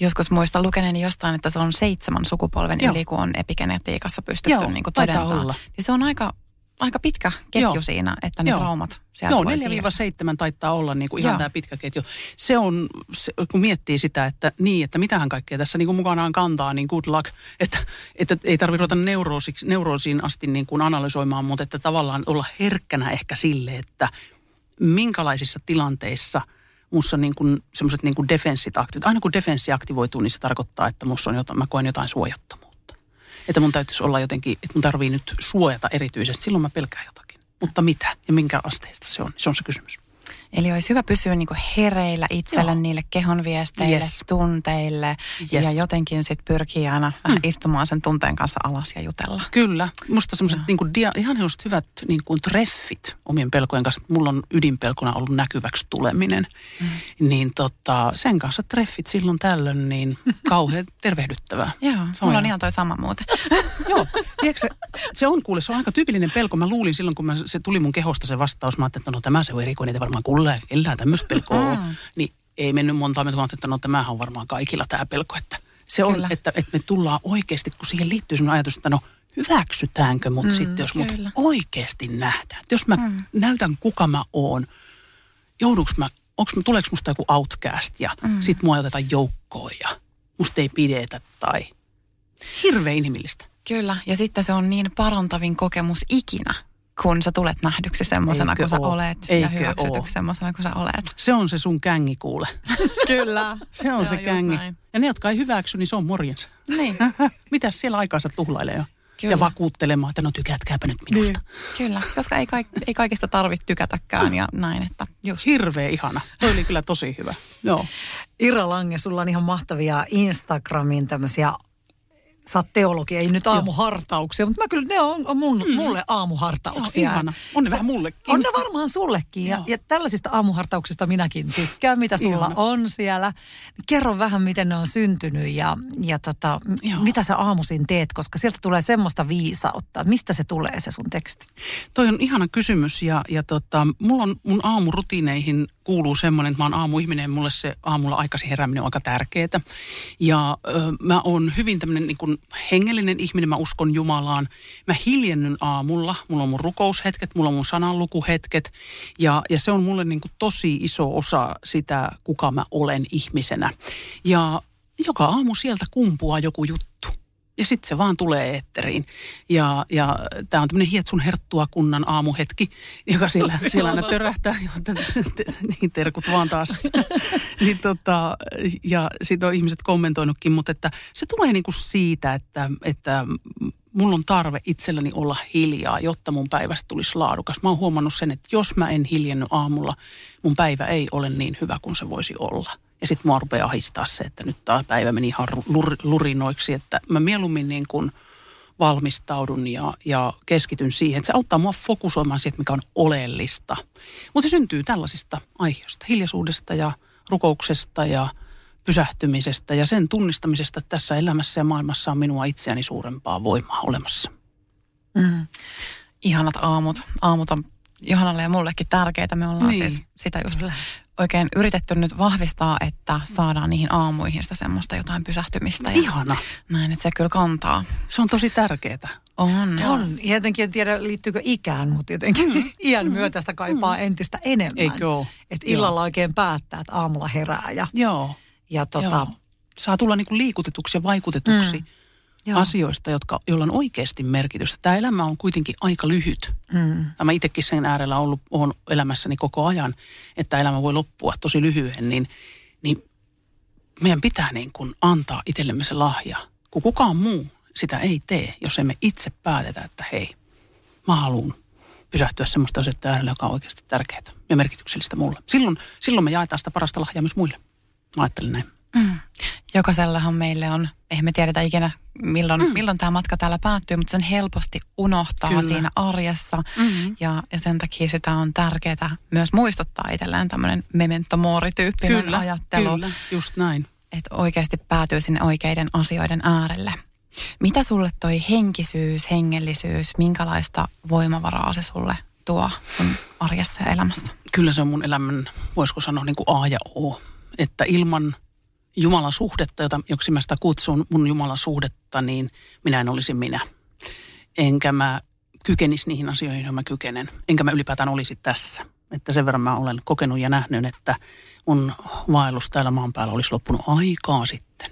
Joskus muistan lukeneeni jostain, että se on seitsemän sukupolven Joo. yli, kun on epigenetiikassa pystytty Joo, niin kuin todentamaan. olla. Niin se on aika, aika pitkä ketju Joo. siinä, että ne Joo. traumat sieltä Joo, voi siirtää. 4-7 taittaa olla niin kuin ihan Joo. tämä pitkä ketju. Se on, se, kun miettii sitä, että niin, että mitähän kaikkea tässä niin kuin mukanaan kantaa, niin good luck. Että, että ei tarvitse ruveta neuroosiin asti niin kuin analysoimaan, mutta että tavallaan olla herkkänä ehkä sille, että minkälaisissa tilanteissa mussa niin semmoiset niin defenssit aktivoituu. Aina kun defenssi aktivoituu, niin se tarkoittaa, että mussa on jotain, mä koen jotain suojattomuutta. Että mun täytyisi olla jotenkin, että mun tarvii nyt suojata erityisesti. Silloin mä pelkään jotakin. Mutta mitä ja minkä asteista se on? Se on se kysymys. Eli olisi hyvä pysyä niin hereillä itselle, Joo. niille kehon viesteille, Yes. tunteille. Yes. Ja jotenkin sitten pyrkii aina vähän (laughs) istumaan sen tunteen kanssa alas ja jutella. Kyllä. Musta semmoiset niin kuin dia, ihan hyvät niin kuin treffit omien pelkojen kanssa. Mulla on ydinpelkona ollut näkyväksi tuleminen. Mm. Niin tota, sen kanssa treffit silloin tällöin, niin (laughs) kauhean tervehdyttävää. Joo, mulla on ihan- ihan toi sama muuten. (laughs) Joo, tiedätkö, se, on kuule, se on aika tyypillinen pelko. Mä luulin silloin, kun mä, se tuli mun kehosta se vastaus, mä ajattelin, että no tämä se on erikoinen, varmaan kuulee, kellään tämmöistä pelkoa mm. Niin ei mennyt monta minuuttia, että no tämähän on varmaan kaikilla tämä pelko. Että se on, että, että me tullaan oikeasti, kun siihen liittyy sellainen ajatus, että no hyväksytäänkö mut mm, sitten, jos mut kyllä. oikeasti nähdään. Jos mä mm. näytän, kuka mä oon, jouduks mä, onks, tuleeko musta joku outcast ja mm. sit mua ei oteta joukkoon ja musta ei pidetä tai hirveän inhimillistä. Kyllä, ja sitten se on niin parantavin kokemus ikinä, kun sä tulet nähdyksi semmoisena kuin sä olet Eikö ja hyväksytyksi oo? semmoisena kuin sä olet. Se on se sun kängi kuule. (laughs) Kyllä. Se on se, just kängi. näin. Ja ne, jotka ei hyväksy, niin se on morjens. Niin. (laughs) Mitäs siellä aikaansa tuhlailee jo? Kyllä. Ja vakuuttelemaan, että no tykätkääpä nyt minusta. Kyllä, koska ei, kaik, ei kaikista tarvitse tykätäkään ja näin, että just. Hirveä ihana. Toi oli kyllä tosi hyvä. Joo. Ira Lange, sulla on ihan mahtavia Instagramin tämmöisiä sä oot teologi, ei nyt aamuhartauksia, mutta mä kyllä ne on, on mun, mm. mulle aamuhartauksia. Joo. On ne vähän mullekin. On ne varmaan sullekin ja, Joo. ja tällaisista aamuhartauksista minäkin tykkään, mitä sulla Ihana. on siellä. Kerro vähän, miten ne on syntynyt ja, ja tota, Joo. mitä sä aamuisin teet, koska sieltä tulee semmoista viisautta. Mistä se tulee se sun teksti? Toi on ihana kysymys ja, ja tota, mulla on mun aamurutiineihin kuuluu semmoinen, että mä oon aamuihminen mulle se aamulla aikaisin herääminen on aika tärkeää. Ja ö, mä oon hyvin tämmöinen niin hengellinen ihminen, mä uskon Jumalaan. Mä hiljennyn aamulla, mulla on mun rukoushetket, mulla on mun sananlukuhetket ja, ja se on mulle niin kuin tosi iso osa sitä, kuka mä olen ihmisenä. Ja joka aamu sieltä kumpuaa joku juttu. Ja sitten se vaan tulee eetteriin. Ja, ja tämä on tämmöinen Hietsun herttua kunnan aamuhetki, joka siellä, (laughs) siellä aina törähtää. (laughs) niin terkut vaan taas. (laughs) niin tota, ja siitä on ihmiset kommentoinutkin, mutta että se tulee niinku siitä, että, että mulla on tarve itselläni olla hiljaa, jotta mun päivästä tulisi laadukas. Mä oon huomannut sen, että jos mä en hiljenny aamulla, mun päivä ei ole niin hyvä kuin se voisi olla. Ja sitten mua rupeaa ahistaa se, että nyt tämä päivä meni ihan lur, lurinoiksi, että mä mieluummin niin kuin valmistaudun ja, ja keskityn siihen. Että se auttaa mua fokusoimaan siihen, mikä on oleellista. Mutta se syntyy tällaisista aiheista, hiljaisuudesta ja rukouksesta ja pysähtymisestä ja sen tunnistamisesta, että tässä elämässä ja maailmassa on minua itseäni suurempaa voimaa olemassa. Mm. Ihanat aamut. Aamut on Johannalle ja mullekin tärkeitä. Me ollaan niin. siis sitä just oikein yritetty nyt vahvistaa, että saadaan niihin aamuihin sitä semmoista jotain pysähtymistä. Ja Ihana. Näin, että se kyllä kantaa. Se on tosi tärkeää. On. On. Ja jotenkin en tiedä, liittyykö ikään, mutta jotenkin mm. (laughs) iän myötä sitä kaipaa mm. entistä enemmän. Eikö ole? Että illalla Joo. oikein päättää, että aamulla herää. Ja, Joo. Ja tota... Joo. Saa tulla niinku liikutetuksi ja vaikutetuksi. Mm Joo. asioista, jotka, joilla on oikeasti merkitystä. Tämä elämä on kuitenkin aika lyhyt. Mm. Mä itsekin sen äärellä ollut, olen elämässäni koko ajan, että elämä voi loppua tosi lyhyen, niin, niin meidän pitää niin kuin antaa itsellemme se lahja. Kun kukaan muu sitä ei tee, jos emme itse päätetä, että hei, mä haluan pysähtyä semmoista asioita äärellä, joka on oikeasti tärkeää ja merkityksellistä mulle. Silloin, silloin me jaetaan sitä parasta lahjaa myös muille. Mä ajattelen näin. Mm. Jokaisellahan meille on, eihän me tiedetä ikinä milloin, mm. milloin tämä matka täällä päättyy, mutta sen helposti unohtaa Kyllä. siinä arjessa. Mm-hmm. Ja, ja sen takia sitä on tärkeää myös muistuttaa itselleen tämmöinen memento mori-tyyppinen kyllä, ajattelu. Kyllä, just näin. Että oikeasti päätyy sinne oikeiden asioiden äärelle. Mitä sulle toi henkisyys, hengellisyys, minkälaista voimavaraa se sulle tuo sun arjessa ja elämässä? Kyllä se on mun elämän, voisiko sanoa niin kuin A ja O. Että ilman Jumalan suhdetta, jota, joksi mä sitä kutsun mun Jumalan suhdetta, niin minä en olisi minä. Enkä mä kykenisi niihin asioihin, joihin mä kykenen. Enkä mä ylipäätään olisi tässä. Että sen verran mä olen kokenut ja nähnyt, että mun vaellus täällä maan päällä olisi loppunut aikaa sitten.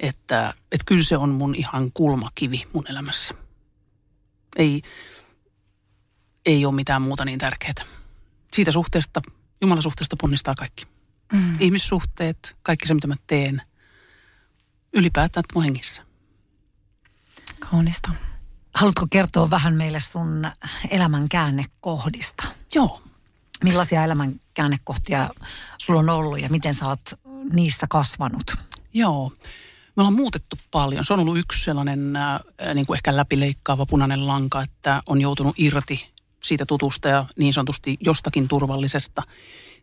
Että, että kyllä se on mun ihan kulmakivi mun elämässä. Ei, ei ole mitään muuta niin tärkeää. Siitä suhteesta, Jumalan suhteesta ponnistaa kaikki. Mm. Ihmissuhteet, kaikki se mitä mä teen. Ylipäätään mun hengissä. Kaunista. Haluatko kertoa vähän meille sun elämän käännekohdista? Joo. Millaisia elämän käännekohtia sulla on ollut ja miten sä oot niissä kasvanut? Joo. Me ollaan muutettu paljon. Se on ollut yksi sellainen äh, niin kuin ehkä läpileikkaava punainen lanka, että on joutunut irti siitä tutusta ja niin sanotusti jostakin turvallisesta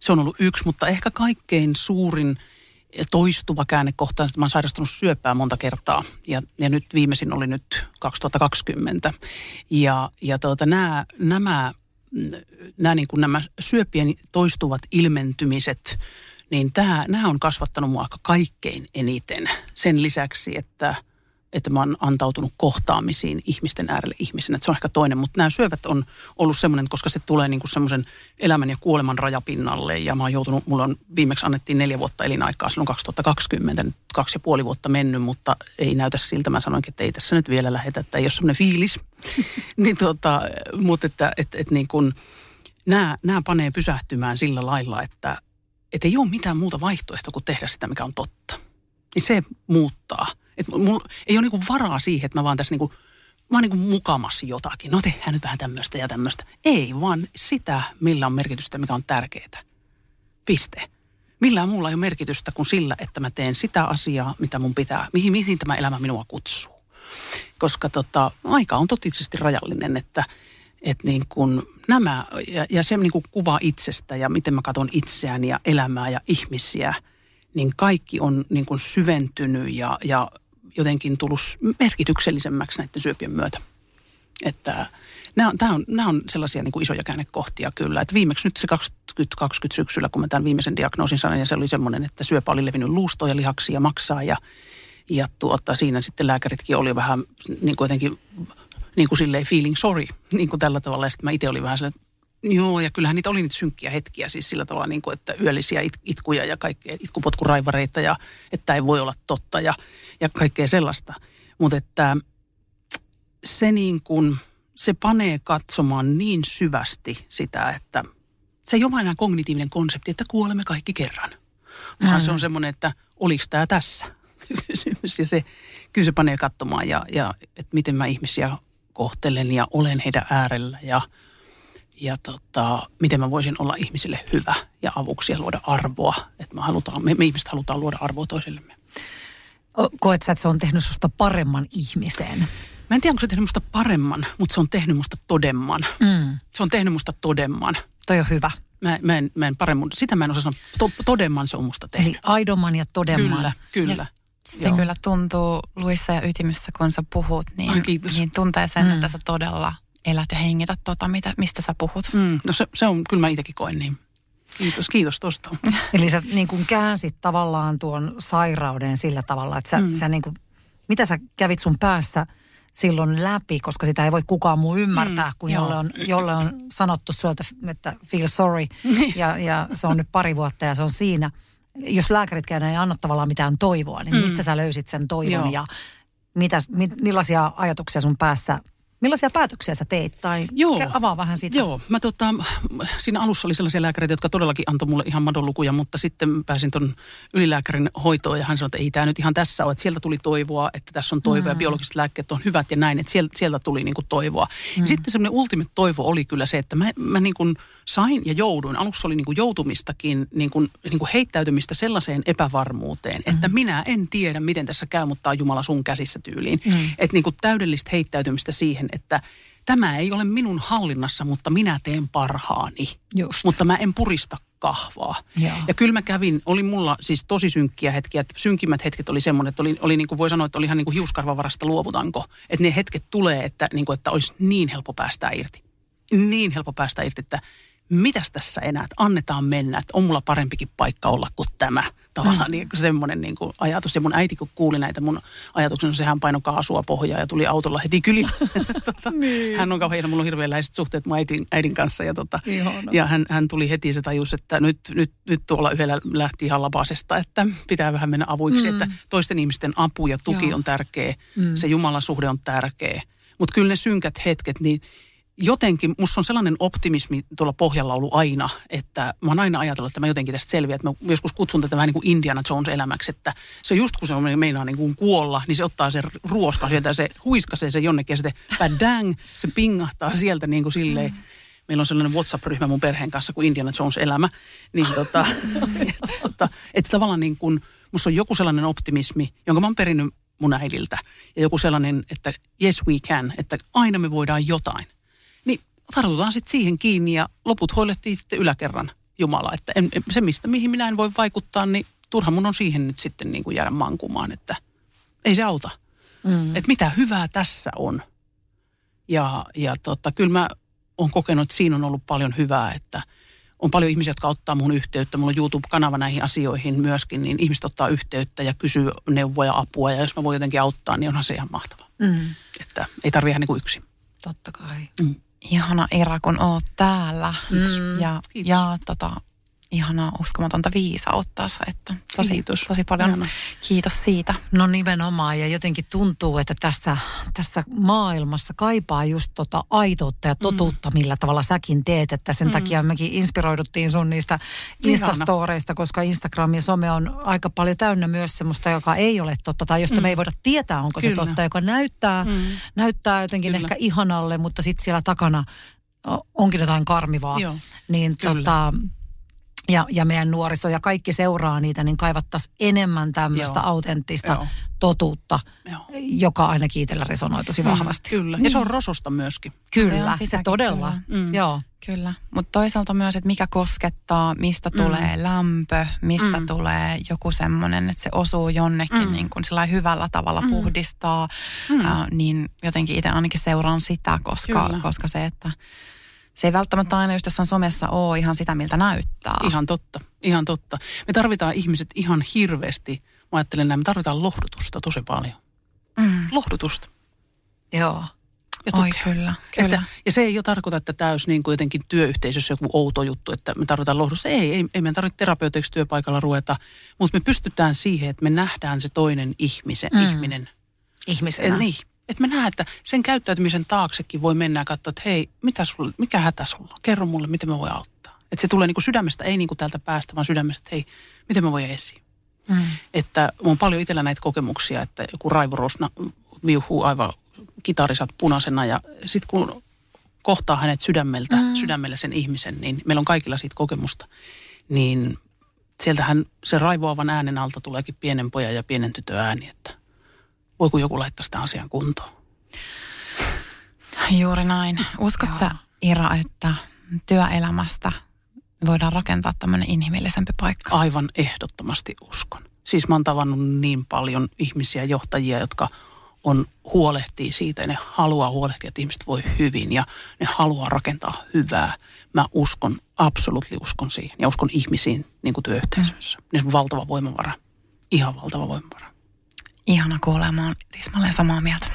se on ollut yksi, mutta ehkä kaikkein suurin toistuva käännekohta, että mä oon sairastunut syöpää monta kertaa. Ja, ja nyt viimeisin oli nyt 2020. Ja, ja tuota, nämä, nämä, nämä, niin kuin nämä syöpien toistuvat ilmentymiset, niin tämä, nämä on kasvattanut mua aika kaikkein eniten. Sen lisäksi, että – että mä oon antautunut kohtaamisiin ihmisten äärelle ihmisenä. Että se on ehkä toinen, mutta nämä syövät on ollut semmoinen, koska se tulee niin kuin semmoisen elämän ja kuoleman rajapinnalle. Ja mä oon joutunut, mulla on viimeksi annettiin neljä vuotta elinaikaa silloin 2020, nyt kaksi ja puoli vuotta mennyt, mutta ei näytä siltä. Mä sanoinkin, että ei tässä nyt vielä lähetä, että ei ole semmoinen fiilis. (laughs) niin tota, mutta että et, et niin kuin, nämä, nämä panee pysähtymään sillä lailla, että et ei ole mitään muuta vaihtoehtoa kuin tehdä sitä, mikä on totta. Niin se muuttaa – että mulla ei ole niinku varaa siihen, että mä vaan tässä niinku, vaan niinku mukamassa jotakin. No tehdään nyt vähän tämmöistä ja tämmöistä. Ei, vaan sitä, millä on merkitystä, mikä on tärkeää. Piste. Millään muulla ei ole merkitystä kuin sillä, että mä teen sitä asiaa, mitä mun pitää, mihin, mihin tämä elämä minua kutsuu. Koska tota, aika on totisesti rajallinen, että, että niin kuin nämä, ja, ja se niin kuin kuva itsestä ja miten mä katson itseään ja elämää ja ihmisiä, niin kaikki on niin kuin syventynyt ja, ja jotenkin tullut merkityksellisemmäksi näiden syöpien myötä. Että nämä on, nämä on, sellaisia niin kuin isoja käännekohtia kyllä. Että viimeksi nyt se 2020 syksyllä, kun mä tämän viimeisen diagnoosin sanoin, ja se oli semmoinen, että syöpä oli levinnyt luustoon ja lihaksi ja maksaa. Ja, ja tuota, siinä sitten lääkäritkin oli vähän niin kuin jotenkin niin kuin silleen feeling sorry, niin kuin tällä tavalla. Ja sitten mä itse olin vähän sellainen, Joo, ja kyllähän niitä oli niitä synkkiä hetkiä siis sillä tavalla, niin kuin, että yöllisiä it, itkuja ja kaikkea, itkupotkuraivareita ja että ei voi olla totta ja, ja kaikkea sellaista. Mutta että se niin kuin, se panee katsomaan niin syvästi sitä, että se ei ole vain kognitiivinen konsepti, että kuolemme kaikki kerran. Vaan mm. se on semmoinen, että oliko tämä tässä (laughs) kysymys. Ja se, kyllä se panee katsomaan ja, ja että miten mä ihmisiä kohtelen ja olen heidän äärellä ja – ja tota, miten mä voisin olla ihmisille hyvä ja avuksi ja luoda arvoa. Että me, halutaan, me, me ihmiset halutaan luoda arvoa toisillemme. Koet sä, että se on tehnyt susta paremman ihmiseen? Mä en tiedä, onko se tehnyt musta paremman, mutta se on tehnyt musta todemman. Mm. Se on tehnyt musta todemman. Toi on hyvä. Mä, mä, en, mä en paremmin, sitä mä en osaa sanoa. To, todemman se on musta tehnyt. Eli aidomman ja todemman. Kyllä, kyllä. Ja se Joo. kyllä tuntuu luissa ja ytimissä, kun sä puhut, niin, Ai, kiitos. niin tuntee sen, Mm. että sä todella elät ja hengität tota, mitä, mistä sä puhut. Mm, no se, se on, kyllä mä itsekin koen niin. Kiitos, kiitos tosta. (laughs) Eli sä niin kuin käänsit tavallaan tuon sairauden sillä tavalla, että sä, mm. sä niin kuin, mitä sä kävit sun päässä silloin läpi, koska sitä ei voi kukaan muu ymmärtää, mm, kuin joo. jolle on, jolle on sanottu sulta, että feel sorry, ja, ja se on nyt pari vuotta ja se on siinä. Jos lääkäritkään ei anna tavallaan mitään toivoa, niin mistä sä löysit sen toivon Joo. ja mitä, mi, millaisia ajatuksia sun päässä, millaisia päätöksiä sä teit? Tai Joo. avaa vähän sitä. Joo, mä tota, siinä alussa oli sellaisia lääkäreitä, jotka todellakin antoi mulle ihan madonlukuja, mutta sitten pääsin ton ylilääkärin hoitoon ja hän sanoi, että ei tämä nyt ihan tässä ole, että sieltä tuli toivoa, että tässä on toivoa ja biologiset lääkkeet on hyvät ja näin, että sieltä, sieltä tuli niinku toivoa. Ja sitten semmoinen ultimate toivo oli kyllä se, että mä, mä niinku sain ja jouduin, alussa oli niinku joutumistakin, niinku, niinku heittäytymistä sellaiseen epävarmuuteen, että minä en tiedä, miten tässä käy, mutta tämä on Jumala sun käsissä tyyliin. Että niinku täydellistä heittäytymistä siihen, että tämä ei ole minun hallinnassa, mutta minä teen parhaani. Just. Mutta mä en purista kahvaa. Joo. Ja kyllä mä kävin, oli mulla siis tosi synkkiä hetkiä, että synkimmät hetket oli semmoinen, että oli, oli niin kuin voi sanoa, että oli ihan niin kuin hiuskarvavarasta luovutanko. Että ne hetket tulee, että, niin kuin, että olisi niin helppo päästää irti. Niin helppo päästä irti, että mitäs tässä enää, että annetaan mennä, että on mulla parempikin paikka olla kuin tämä. Tavallaan (laughs) niin semmoinen niin kuin ajatus. Ja mun äiti kun kuuli näitä mun ajatuksia, no sehän painoi kaasua pohjaa ja tuli autolla heti kylille. (laughs) tota, niin. Hän on kauhean, mulla on hirveän läheiset suhteet mun äitin, äidin kanssa. Ja, tota, Ihana. ja hän, hän tuli heti se tajus, että nyt, nyt, nyt tuolla yhdellä lähti ihan lapasesta, että pitää vähän mennä avuiksi. Mm. Että toisten ihmisten apu ja tuki Joo. on tärkeä, mm. se Jumalan suhde on tärkeä. Mutta kyllä ne synkät hetket, niin jotenkin, musta on sellainen optimismi tuolla pohjalla ollut aina, että mä oon aina ajatellut, että mä jotenkin tästä selviän. Että mä joskus kutsun tätä vähän niin kuin Indiana Jones elämäksi, että se just kun se on, meinaa niin kuin kuolla, niin se ottaa sen ruoskan sieltä ja se huiskasee se jonnekin ja sitten badang, se pingahtaa sieltä niin kuin silleen. Meillä on sellainen WhatsApp-ryhmä mun perheen kanssa kuin Indiana Jones elämä. Niin tota, (laughs) tota, että tavallaan niin kuin, musta on joku sellainen optimismi, jonka mä oon perinnyt mun äidiltä. Ja joku sellainen, että yes we can, että aina me voidaan jotain. Tartutaan sitten siihen kiinni ja loput hoidettiin sitten yläkerran Jumala. Että en, en- se, mistä, mihin minä en voi vaikuttaa, niin turha mun on siihen nyt sitten niin kuin jäädä mankumaan, että ei se auta. Mm. Että mitä hyvää tässä on. Ja, ja tota, kyllä mä oon kokenut, että siinä on ollut paljon hyvää, että on paljon ihmisiä, jotka ottaa mun yhteyttä. Mulla on YouTube-kanava näihin asioihin myöskin, niin ihmiset ottaa yhteyttä ja kysyy neuvoja, apua. Ja jos mä voin jotenkin auttaa, niin onhan se ihan mahtavaa. Mm. Että ei tarvitse ihan niin kuin yksin. Totta kai. Ihana Ira, kun oot täällä. Mm. Ja, Kiitos. ja tota, ihanaa uskomatonta viisautta. Että tosi, Kiitos. tosi paljon Ihana. kiitos siitä. No nimenomaan ja jotenkin tuntuu, että tässä, tässä maailmassa kaipaa just tota aitoutta ja totuutta, mm. millä tavalla säkin teet. Että sen mm. takia mekin inspiroiduttiin sun niistä. Instastoreista, koska Instagram ja some on aika paljon täynnä myös semmoista, joka ei ole totta tai josta mm. me ei voida tietää, onko Kyllä. se totta, joka näyttää, mm. näyttää jotenkin Kyllä. ehkä ihanalle, mutta sitten siellä takana onkin jotain karmivaa. Joo. Niin Kyllä. tota, ja, ja meidän nuoriso ja kaikki seuraa niitä, niin kaivattaisiin enemmän tämmöistä Joo. autenttista Joo. totuutta, Joo. joka ainakin itsellä resonoi tosi vahvasti. Kyllä. Ja se on rososta myöskin. Kyllä, Se on se, todella. kyllä. Mm. Joo. Kyllä, mutta toisaalta myös, että mikä koskettaa, mistä Mm. tulee lämpö, mistä Mm. tulee joku semmoinen, että se osuu jonnekin Mm. niin kuin sillä hyvällä tavalla puhdistaa, Mm. ää, niin jotenkin itse ainakin seuraan sitä, koska, Kyllä. koska se, että se ei välttämättä aina just jossain somessa ole ihan sitä, miltä näyttää. Ihan totta, ihan totta. Me tarvitaan ihmiset ihan hirveästi. Mä ajattelen näin, me tarvitaan lohdutusta tosi paljon. Mm. Lohdutusta. Joo. Ja Oi kyllä, kyllä. Että, ja se ei ole tarkoita, että tämä olisi niin kuin jotenkin työyhteisössä joku outo juttu, että me tarvitaan lohdutusta. Ei, ei, ei meidän tarvitse terapeuteiksi työpaikalla ruveta, mutta me pystytään siihen, että me nähdään se toinen ihmisen, mm. ihminen. Ihmisenä. Et, niin, että me nähdään, että sen käyttäytymisen taaksekin voi mennä ja katsoa, että hei, mitä sulla, mikä hätä sulla on? Kerro mulle, miten mä voin auttaa. Että se tulee niin kuin sydämestä, ei niin kuin täältä päästä, vaan sydämestä, että hei, miten mä voin esiin. Mm. Että on paljon itsellä näitä kokemuksia, että joku Raivo Rosna viuhuu aivan kitarisat punaisena ja sitten kun kohtaa hänet sydämeltä, mm. sydämellä sen ihmisen, niin meillä on kaikilla siitä kokemusta, niin sieltähän se raivoavan äänen alta tuleekin pienen pojan ja pienen tytön ääni, että voiko joku laittaa sitä asian kuntoon. Juuri näin. Uskot sä, Ira, että työelämästä voidaan rakentaa tämmöinen inhimillisempi paikka. Aivan ehdottomasti uskon. Siis mä oon tavannut niin paljon ihmisiä, johtajia, jotka on huolehtii siitä ja ne haluaa huolehtia, että ihmiset voi hyvin ja ne haluaa rakentaa hyvää. Mä uskon, absoluutti uskon siihen ja uskon ihmisiin niin kuin työyhteisöissä. Mm. Se on valtava voimavara. Ihan valtava voimavara. Ihana kuulee, mä oon tismalleen samaa mieltä.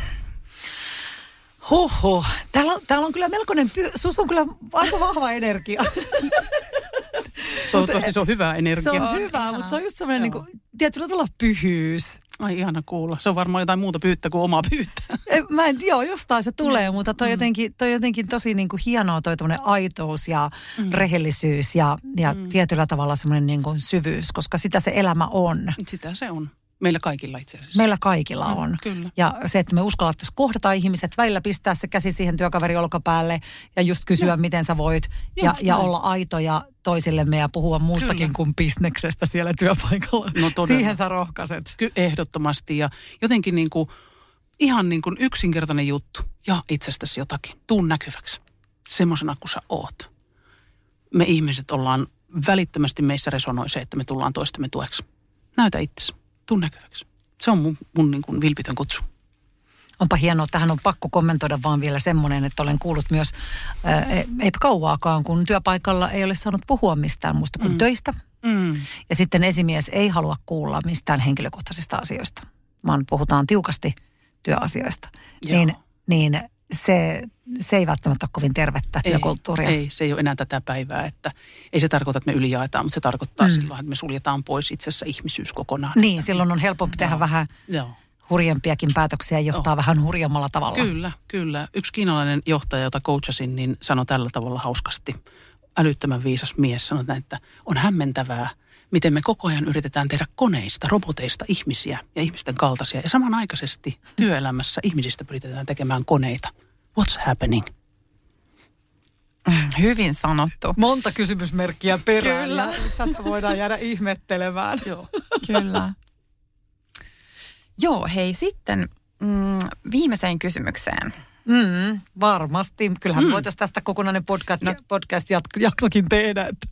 Huhhuh. Täällä on, täällä on kyllä melkoinen, py- sus on kyllä aika vahva energia. (laughs) Toivottavasti se on hyvää energiaa. Se on hyvä, mutta se on just semmoinen niin kuin, tietyllä tavalla pyhyys. Ai ihana kuulla. Se on varmaan jotain muuta pyyttä kuin omaa pyyttä. Mä en, joo, jostain se tulee, mm. mutta toi, mm. jotenkin, toi jotenkin tosi niin kuin hienoa toi aitous ja mm. rehellisyys ja, ja mm. tietyllä tavalla semmoinen niin kuin syvyys, koska sitä se elämä on. Sitä se on. Meillä kaikilla itse asiassa. Meillä kaikilla on. Mm, kyllä. Ja se, että me uskallattaisiin kohdata ihmiset, välillä pistää se käsi siihen työkaveri olkapäälle ja just kysyä, ja. miten sä voit. Ja, ja, ja olla aitoja toisillemme ja puhua muustakin kyllä. kuin bisneksestä siellä työpaikalla. No todella. Siihen sä rohkaiset. Ky- ehdottomasti ja jotenkin niin kuin, ihan niin kuin yksinkertainen juttu. Ja itsestäsi jotakin. Tuu näkyväksi. Semmoisena kuin sä oot. Me ihmiset ollaan välittömästi meissä resonoi se, että me tullaan toistemme tueksi. Näytä itsesi tuu näkyväksi. Se on mun, mun niin kuin vilpitön kutsu. Onpa hienoa, tähän on pakko kommentoida vaan vielä semmoinen, että olen kuullut myös, ää, ei kauaakaan, kun työpaikalla ei ole saanut puhua mistään muusta kuin mm. töistä. Mm. Ja sitten esimies ei halua kuulla mistään henkilökohtaisista asioista, vaan puhutaan tiukasti työasioista. Joo. Niin, niin se, se ei välttämättä ole kovin tervettä ei, työkulttuuria. Ei, se ei ole enää tätä päivää. Että ei se tarkoita, että me ylijaetaan, mutta se tarkoittaa mm. silloin, että me suljetaan pois itse asiassa ihmisyys kokonaan. Niin, että, silloin on helpompi tehdä Joo. vähän Joo. hurjempiakin päätöksiä ja johtaa Joo. vähän hurjemmalla tavalla. Kyllä, kyllä. Yksi kiinalainen johtaja, jota coachasin, niin sanoi tällä tavalla hauskasti. Älyttömän viisas mies sanoi, että on hämmentävää – miten me koko ajan yritetään tehdä koneista, roboteista ihmisiä ja ihmisten kaltaisia. Ja samanaikaisesti työelämässä ihmisistä pyritään tekemään koneita. What's happening? (laughs) Hyvin sanottu. Monta kysymysmerkkiä perään. Kyllä. Tätä voidaan jäädä ihmettelemään. (laughs) Joo. Kyllä. Joo, hei sitten mm, viimeiseen kysymykseen. Mm, varmasti. Kyllähän mm. voitaisiin tästä kokonainen podcast, no. podcast-jaksokin tehdä. Että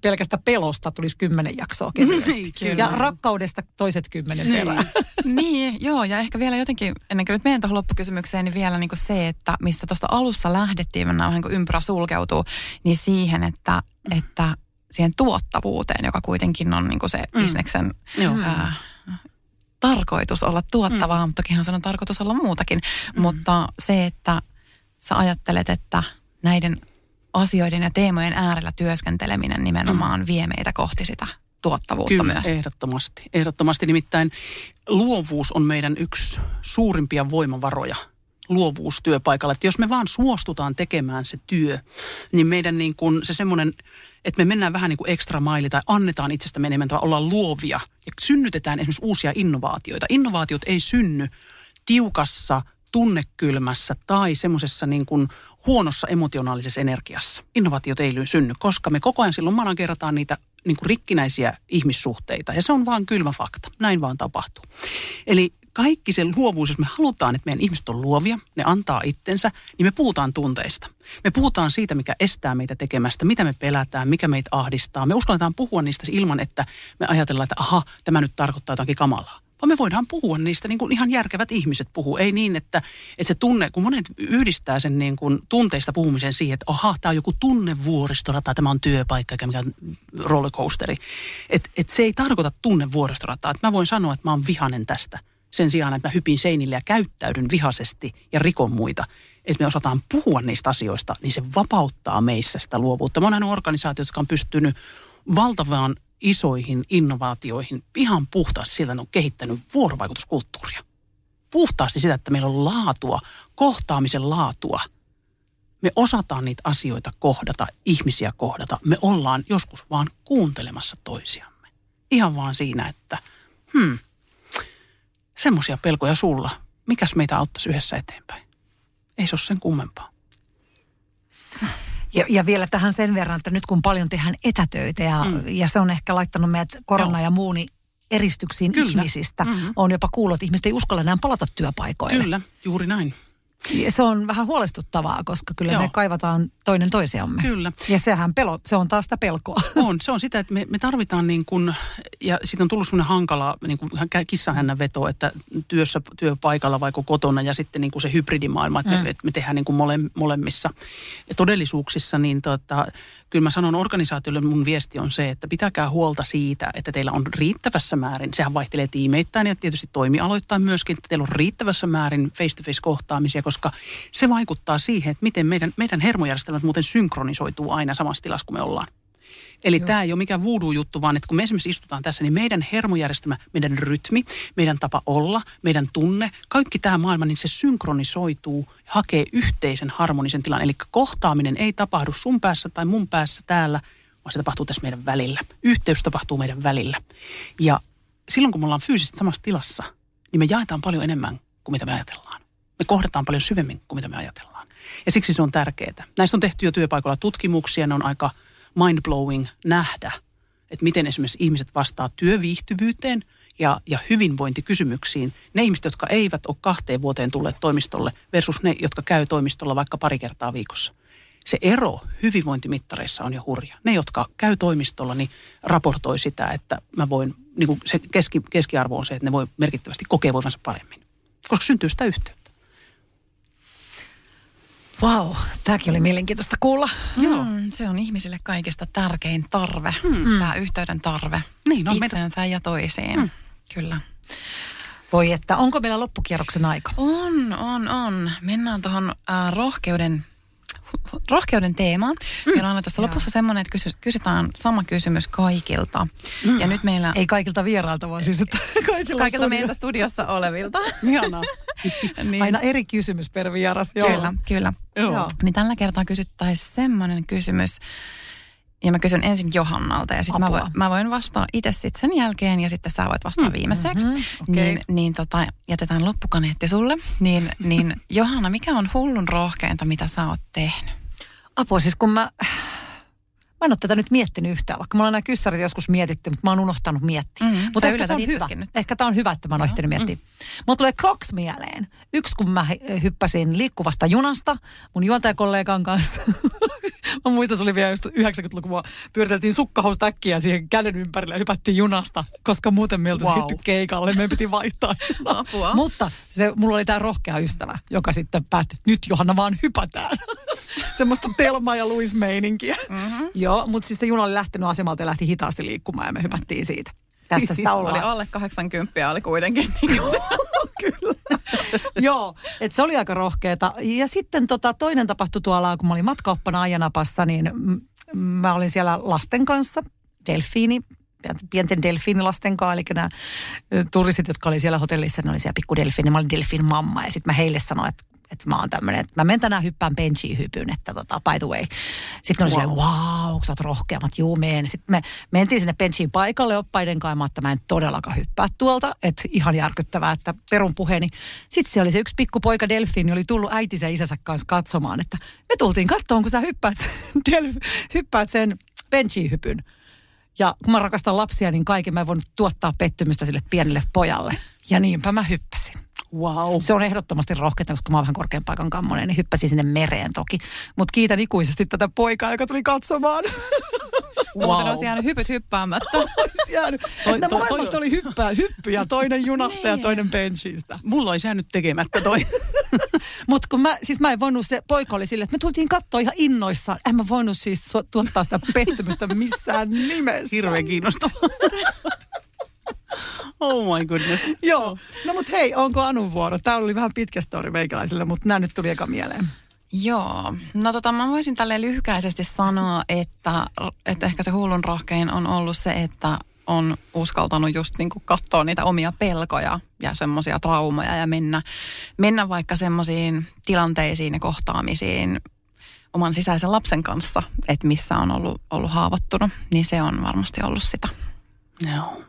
pelkästä pelosta tulisi kymmenen jaksoa kevyesti. Niin, ja rakkaudesta toiset kymmenen niin. perään. (laughs) niin, joo. Ja ehkä vielä jotenkin, ennen kuin nyt meidän tuohon loppukysymykseen, niin vielä niin kuin se, että mistä tuosta alussa lähdettiin, mennään niin kuin ympyrä sulkeutuu, niin siihen, että, että siihen tuottavuuteen, joka kuitenkin on niin kuin se mm. bisneksen ää, tarkoitus olla tuottavaa, mm. mutta tokihan se on tarkoitus olla muutakin. Mm. Mutta se, että sä ajattelet, että näiden asioiden ja teemojen äärellä työskenteleminen nimenomaan mm. vie meitä kohti sitä tuottavuutta Kyllä, myös. ehdottomasti. Ehdottomasti nimittäin luovuus on meidän yksi suurimpia voimavaroja luovuus työpaikalla. Että jos me vaan suostutaan tekemään se työ, niin meidän niin kuin se semmoinen – että me mennään vähän niin kuin ekstra maili tai annetaan itsestä enemmän tai ollaan luovia ja synnytetään esimerkiksi uusia innovaatioita. Innovaatiot ei synny tiukassa, tunnekylmässä tai semmoisessa niin kuin huonossa emotionaalisessa energiassa. Innovaatiot ei synny, koska me koko ajan silloin managerataan niitä niin kuin rikkinäisiä ihmissuhteita ja se on vaan kylmä fakta. Näin vaan tapahtuu. Eli kaikki se luovuus, jos me halutaan, että meidän ihmiset on luovia, ne antaa itsensä, niin me puhutaan tunteista. Me puhutaan siitä, mikä estää meitä tekemästä, mitä me pelätään, mikä meitä ahdistaa. Me uskalletaan puhua niistä ilman, että me ajatellaan, että aha, tämä nyt tarkoittaa jotakin kamalaa. Vaan me voidaan puhua niistä niin kuin ihan järkevät ihmiset puhuu. Ei niin, että, että se tunne, kun monet yhdistää sen niin kuin tunteista puhumisen siihen, että aha, tämä on joku tunnevuoristorata, tämä on työpaikka eikä mikään rollercoasteri. Että et se ei tarkoita tunnevuoristorataa. Että mä voin sanoa, että mä oon vihanen tästä sen sijaan, että mä hypin seinille ja käyttäydyn vihaisesti ja rikon muita, että me osataan puhua niistä asioista, niin se vapauttaa meissä sitä luovuutta. Mä oon nähnyt organisaatioita, jotka on pystynyt valtavaan isoihin innovaatioihin ihan puhtaasti sillä, ne on kehittänyt vuorovaikutuskulttuuria. Puhtaasti sitä, että meillä on laatua, kohtaamisen laatua. Me osataan niitä asioita kohdata, ihmisiä kohdata. Me ollaan joskus vaan kuuntelemassa toisiamme. Ihan vaan siinä, että hmm, semmoisia pelkoja sulla. Mikäs meitä auttaisi yhdessä eteenpäin? Ei se ole sen kummempaa. Ja, ja vielä tähän sen verran, että nyt kun paljon tehdään etätöitä ja, mm. ja se on ehkä laittanut meidät korona Joo. ja muuni niin eristyksiin Kyllä. ihmisistä. Mm-hmm. On jopa kuullut, että ihmiset ei uskalla enää palata työpaikoille. Kyllä, juuri näin. Se on vähän huolestuttavaa, koska kyllä Joo. me kaivataan toinen toisiamme. Kyllä. Ja sehän pelo, se on taas sitä pelkoa. (laughs) On, se on sitä, että me, me tarvitaan niin kuin, ja siitä on tullut semmoinen hankala niin kuin kissanhännän veto, että työssä, työpaikalla vaikka kotona ja sitten niin kuin se hybridimaailma, että, mm. me, että me tehdään niin kuin mole, molemmissa ja todellisuuksissa, niin tota, kyllä mä sanon organisaatiolle mun viesti on se, että pitäkää huolta siitä, että teillä on riittävässä määrin, sehän vaihtelee tiimeittäin ja tietysti toimialoittain myöskin, että teillä on riittävässä määrin face-to-face kohtaamisia, koska se vaikuttaa siihen, että miten meidän, meidän hermojärjestelmät muuten synkronisoituu aina samassa tilassa, kun me ollaan. Eli tämä ei ole mikään voodoo-juttu, vaan että kun me esimerkiksi istutaan tässä, niin meidän hermojärjestelmä, meidän rytmi, meidän tapa olla, meidän tunne, kaikki tämä maailma, niin se synkronisoituu, hakee yhteisen harmonisen tilan. Eli kohtaaminen ei tapahdu sun päässä tai mun päässä täällä, vaan se tapahtuu tässä meidän välillä. Yhteys tapahtuu meidän välillä. Ja silloin, kun me ollaan fyysisesti samassa tilassa, niin me jaetaan paljon enemmän kuin mitä me ajatellaan. Me kohdataan paljon syvemmin kuin mitä me ajatellaan. Ja siksi se on tärkeää. Näistä on tehty jo työpaikoilla tutkimuksia, ne on aika mind-blowing nähdä, että miten esimerkiksi ihmiset vastaa työviihtyvyyteen ja, ja hyvinvointikysymyksiin. Ne ihmiset, jotka eivät ole kahteen vuoteen tulleet toimistolle versus ne, jotka käy toimistolla vaikka pari kertaa viikossa. Se ero hyvinvointimittareissa on jo hurja. Ne, jotka käy toimistolla, niin raportoi sitä, että mä voin, niin kuin se keski, keskiarvo on se, että ne voi merkittävästi kokea voivansa paremmin. Koska syntyy sitä yhteyttä. Wow, tämäkin oli mielenkiintoista kuulla. Joo. Mm, se on ihmisille kaikista tärkein tarve, mm. tämä yhteyden tarve Niin, on itseensä ja toisiin. Mm. Kyllä. Voi että, onko meillä loppukierroksen aika? On, on, on. Mennään tuohon äh, rohkeuden, rohkeuden teemaan. Mm. Meillä on aina tässä lopussa semmoinen, että kysy, kysytään sama kysymys kaikilta. Mm. Ja nyt meillä... Ei kaikilta vierailta, vaan siis että (laughs) kaikilla Kaikilta studio- meiltä studiossa olevilta. (laughs) Ihanaa. (laughs) niin. Aina eri kysymys per vieras. Joo. Kyllä, kyllä. Joo. Niin tällä kertaa kysyttäisiin semmoinen kysymys, ja mä kysyn ensin Johannalta ja sitten mä, voin, mä voin vastaa itse sitten sen jälkeen ja sitten sä voit vastaa mm. viimeiseksi. Mhm, okei. Niin, niin tota, jätetään loppukaneetti sulle. Niin, (laughs) niin Johanna, mikä on hullun rohkeinta, mitä sä oot tehnyt? Apua, siis kun mä... Mä en ole tätä nyt miettinyt yhtään, vaikka mulla on nämä kyssärit joskus mietitty, mutta mä oon unohtanut miettiä. Mhm, mutta sä ehkä se on hyvä. nyt. Ehkä tämä on hyvä, että mä oon ehtinyt miettiä. Mulla tulee kaksi mieleen. Yksi, kun mä hy- hyppäsin liikkuvasta junasta mun juontajakollegan kanssa. (laughs) mä muistan, se oli vielä just 90-lukua. Pyöriteltiin sukkahoustäkkiä siihen käden ympärille ja hypättiin junasta, koska muuten me ei oltu Wow. keikalle. Me piti vaihtaa. junaa. Apua. Mutta se, mulla oli tämä rohkea ystävä, joka sitten päätti, nyt Johanna vaan hypätään. (laughs) Semmoista Telma ja Luis meininkiä. Mm-hmm. Joo, mutta siis se juna oli lähtenyt asemalta ja lähti hitaasti liikkumaan ja me hypättiin siitä. Tässä sitä (laughs) Oli ollaan. alle 80 oli kuitenkin. Niin (laughs) Kyllä. Joo, että se oli aika rohkeeta. Ja sitten tota, toinen tapahtui tuolla, kun mä olin matkaoppana Ajanapassa, niin mä olin siellä lasten kanssa, delfiini, pienten delfiinilasten kanssa, eli nämä turistit, jotka oli siellä hotellissa, ne oli siellä pikku delfiini, mä olin delfiin mamma, ja sitten mä heille sanoin, että että mä oon tämmönen, että mä menen tänään hyppään benchiin hypyn, että tota, by the way. Sitten ne oli wow. silleen, wow, sä oot rohkeammat, juu meen. Sitten me mentiin sinne benchiin paikalle oppaiden kanssa, että mä en todellakaan hyppää tuolta, että ihan järkyttävää, että perun puheeni. Sitten se oli se yksi pikkupoika delfiini, oli tullut äitinsä ja isänsä kanssa katsomaan, että me tultiin katsomaan, kun sä hyppäät, sen delf, hyppäät sen benchiin hypyn. Ja kun mä rakastan lapsia, niin kaiken mä en voinut tuottaa pettymystä sille pienelle pojalle. Ja niinpä mä hyppäsin. Wow. Se on ehdottomasti rohkeata, koska mä oon vähän korkean paikan kammonen, niin hyppäsin sinne mereen toki. Mutta kiitän ikuisesti tätä poikaa, joka tuli katsomaan. (laughs) Muuten olisi jäänyt hypyt hyppäämättä. (laughs) Olisi jäänyt. Toi- Toi, toi- molemmat toi- oli hyppää, hyppyjä, toinen junasta ja toinen benchistä. Mulla olisi jäänyt tekemättä toi. (laughs) Mutta kun mä, siis mä en voinut, se poika oli sille, että me tultiin katsoa ihan innoissaan. En mä voinut siis tuottaa sitä pettymystä missään (laughs) nimessä. Hirveän kiinnostavaa. oh my goodness. Joo. No mut hei, onko Anun vuoro? Tämä oli vähän pitkä story meikäläisille, mutta nämä nyt tuli eka mieleen. Joo, no tota mä voisin tälleen lyhykäisesti sanoa, että, että ehkä se hullun rohkein on ollut se, että on uskaltanut just niin katsoa niitä omia pelkoja ja semmoisia traumoja ja mennä, mennä vaikka semmoisiin tilanteisiin ja kohtaamisiin oman sisäisen lapsen kanssa, että missä on ollut, ollut haavoittunut, niin se on varmasti ollut sitä. Joo.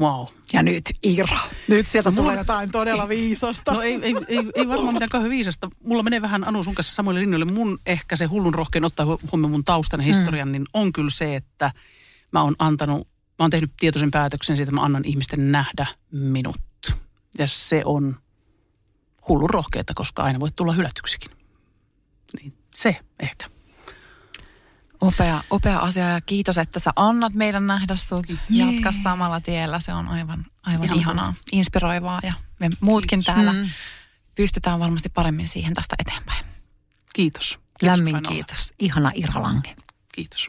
Wow. Ja nyt Ira. Nyt sieltä No, tulee mulla- jotain todella viisasta. No ei, ei, ei, ei varmaan mitään kauhean viisasta. Mulla menee vähän Anu sun kanssa samoille linjoille. Mun ehkä se hullun rohkein ottaa hu- huomioon mun taustan ja historian, mm. niin on kyllä se, että mä oon antanut, mä oon tehnyt tietoisen päätöksen siitä, että mä annan ihmisten nähdä minut. Ja se on hullun rohkeita, koska aina voi tulla hylätyksikin. Niin se ehkä. Upea, upea asia ja kiitos, että sä annat meidän nähdä sut Jee. jatka samalla tiellä. Se on aivan, aivan Ihan ihanaa, inspiroivaa ja me muutkin täällä Mm. pystytään varmasti paremmin siihen tästä eteenpäin. Kiitos. kiitos Lämmin kiitos. Ihana Ira Lange. Kiitos.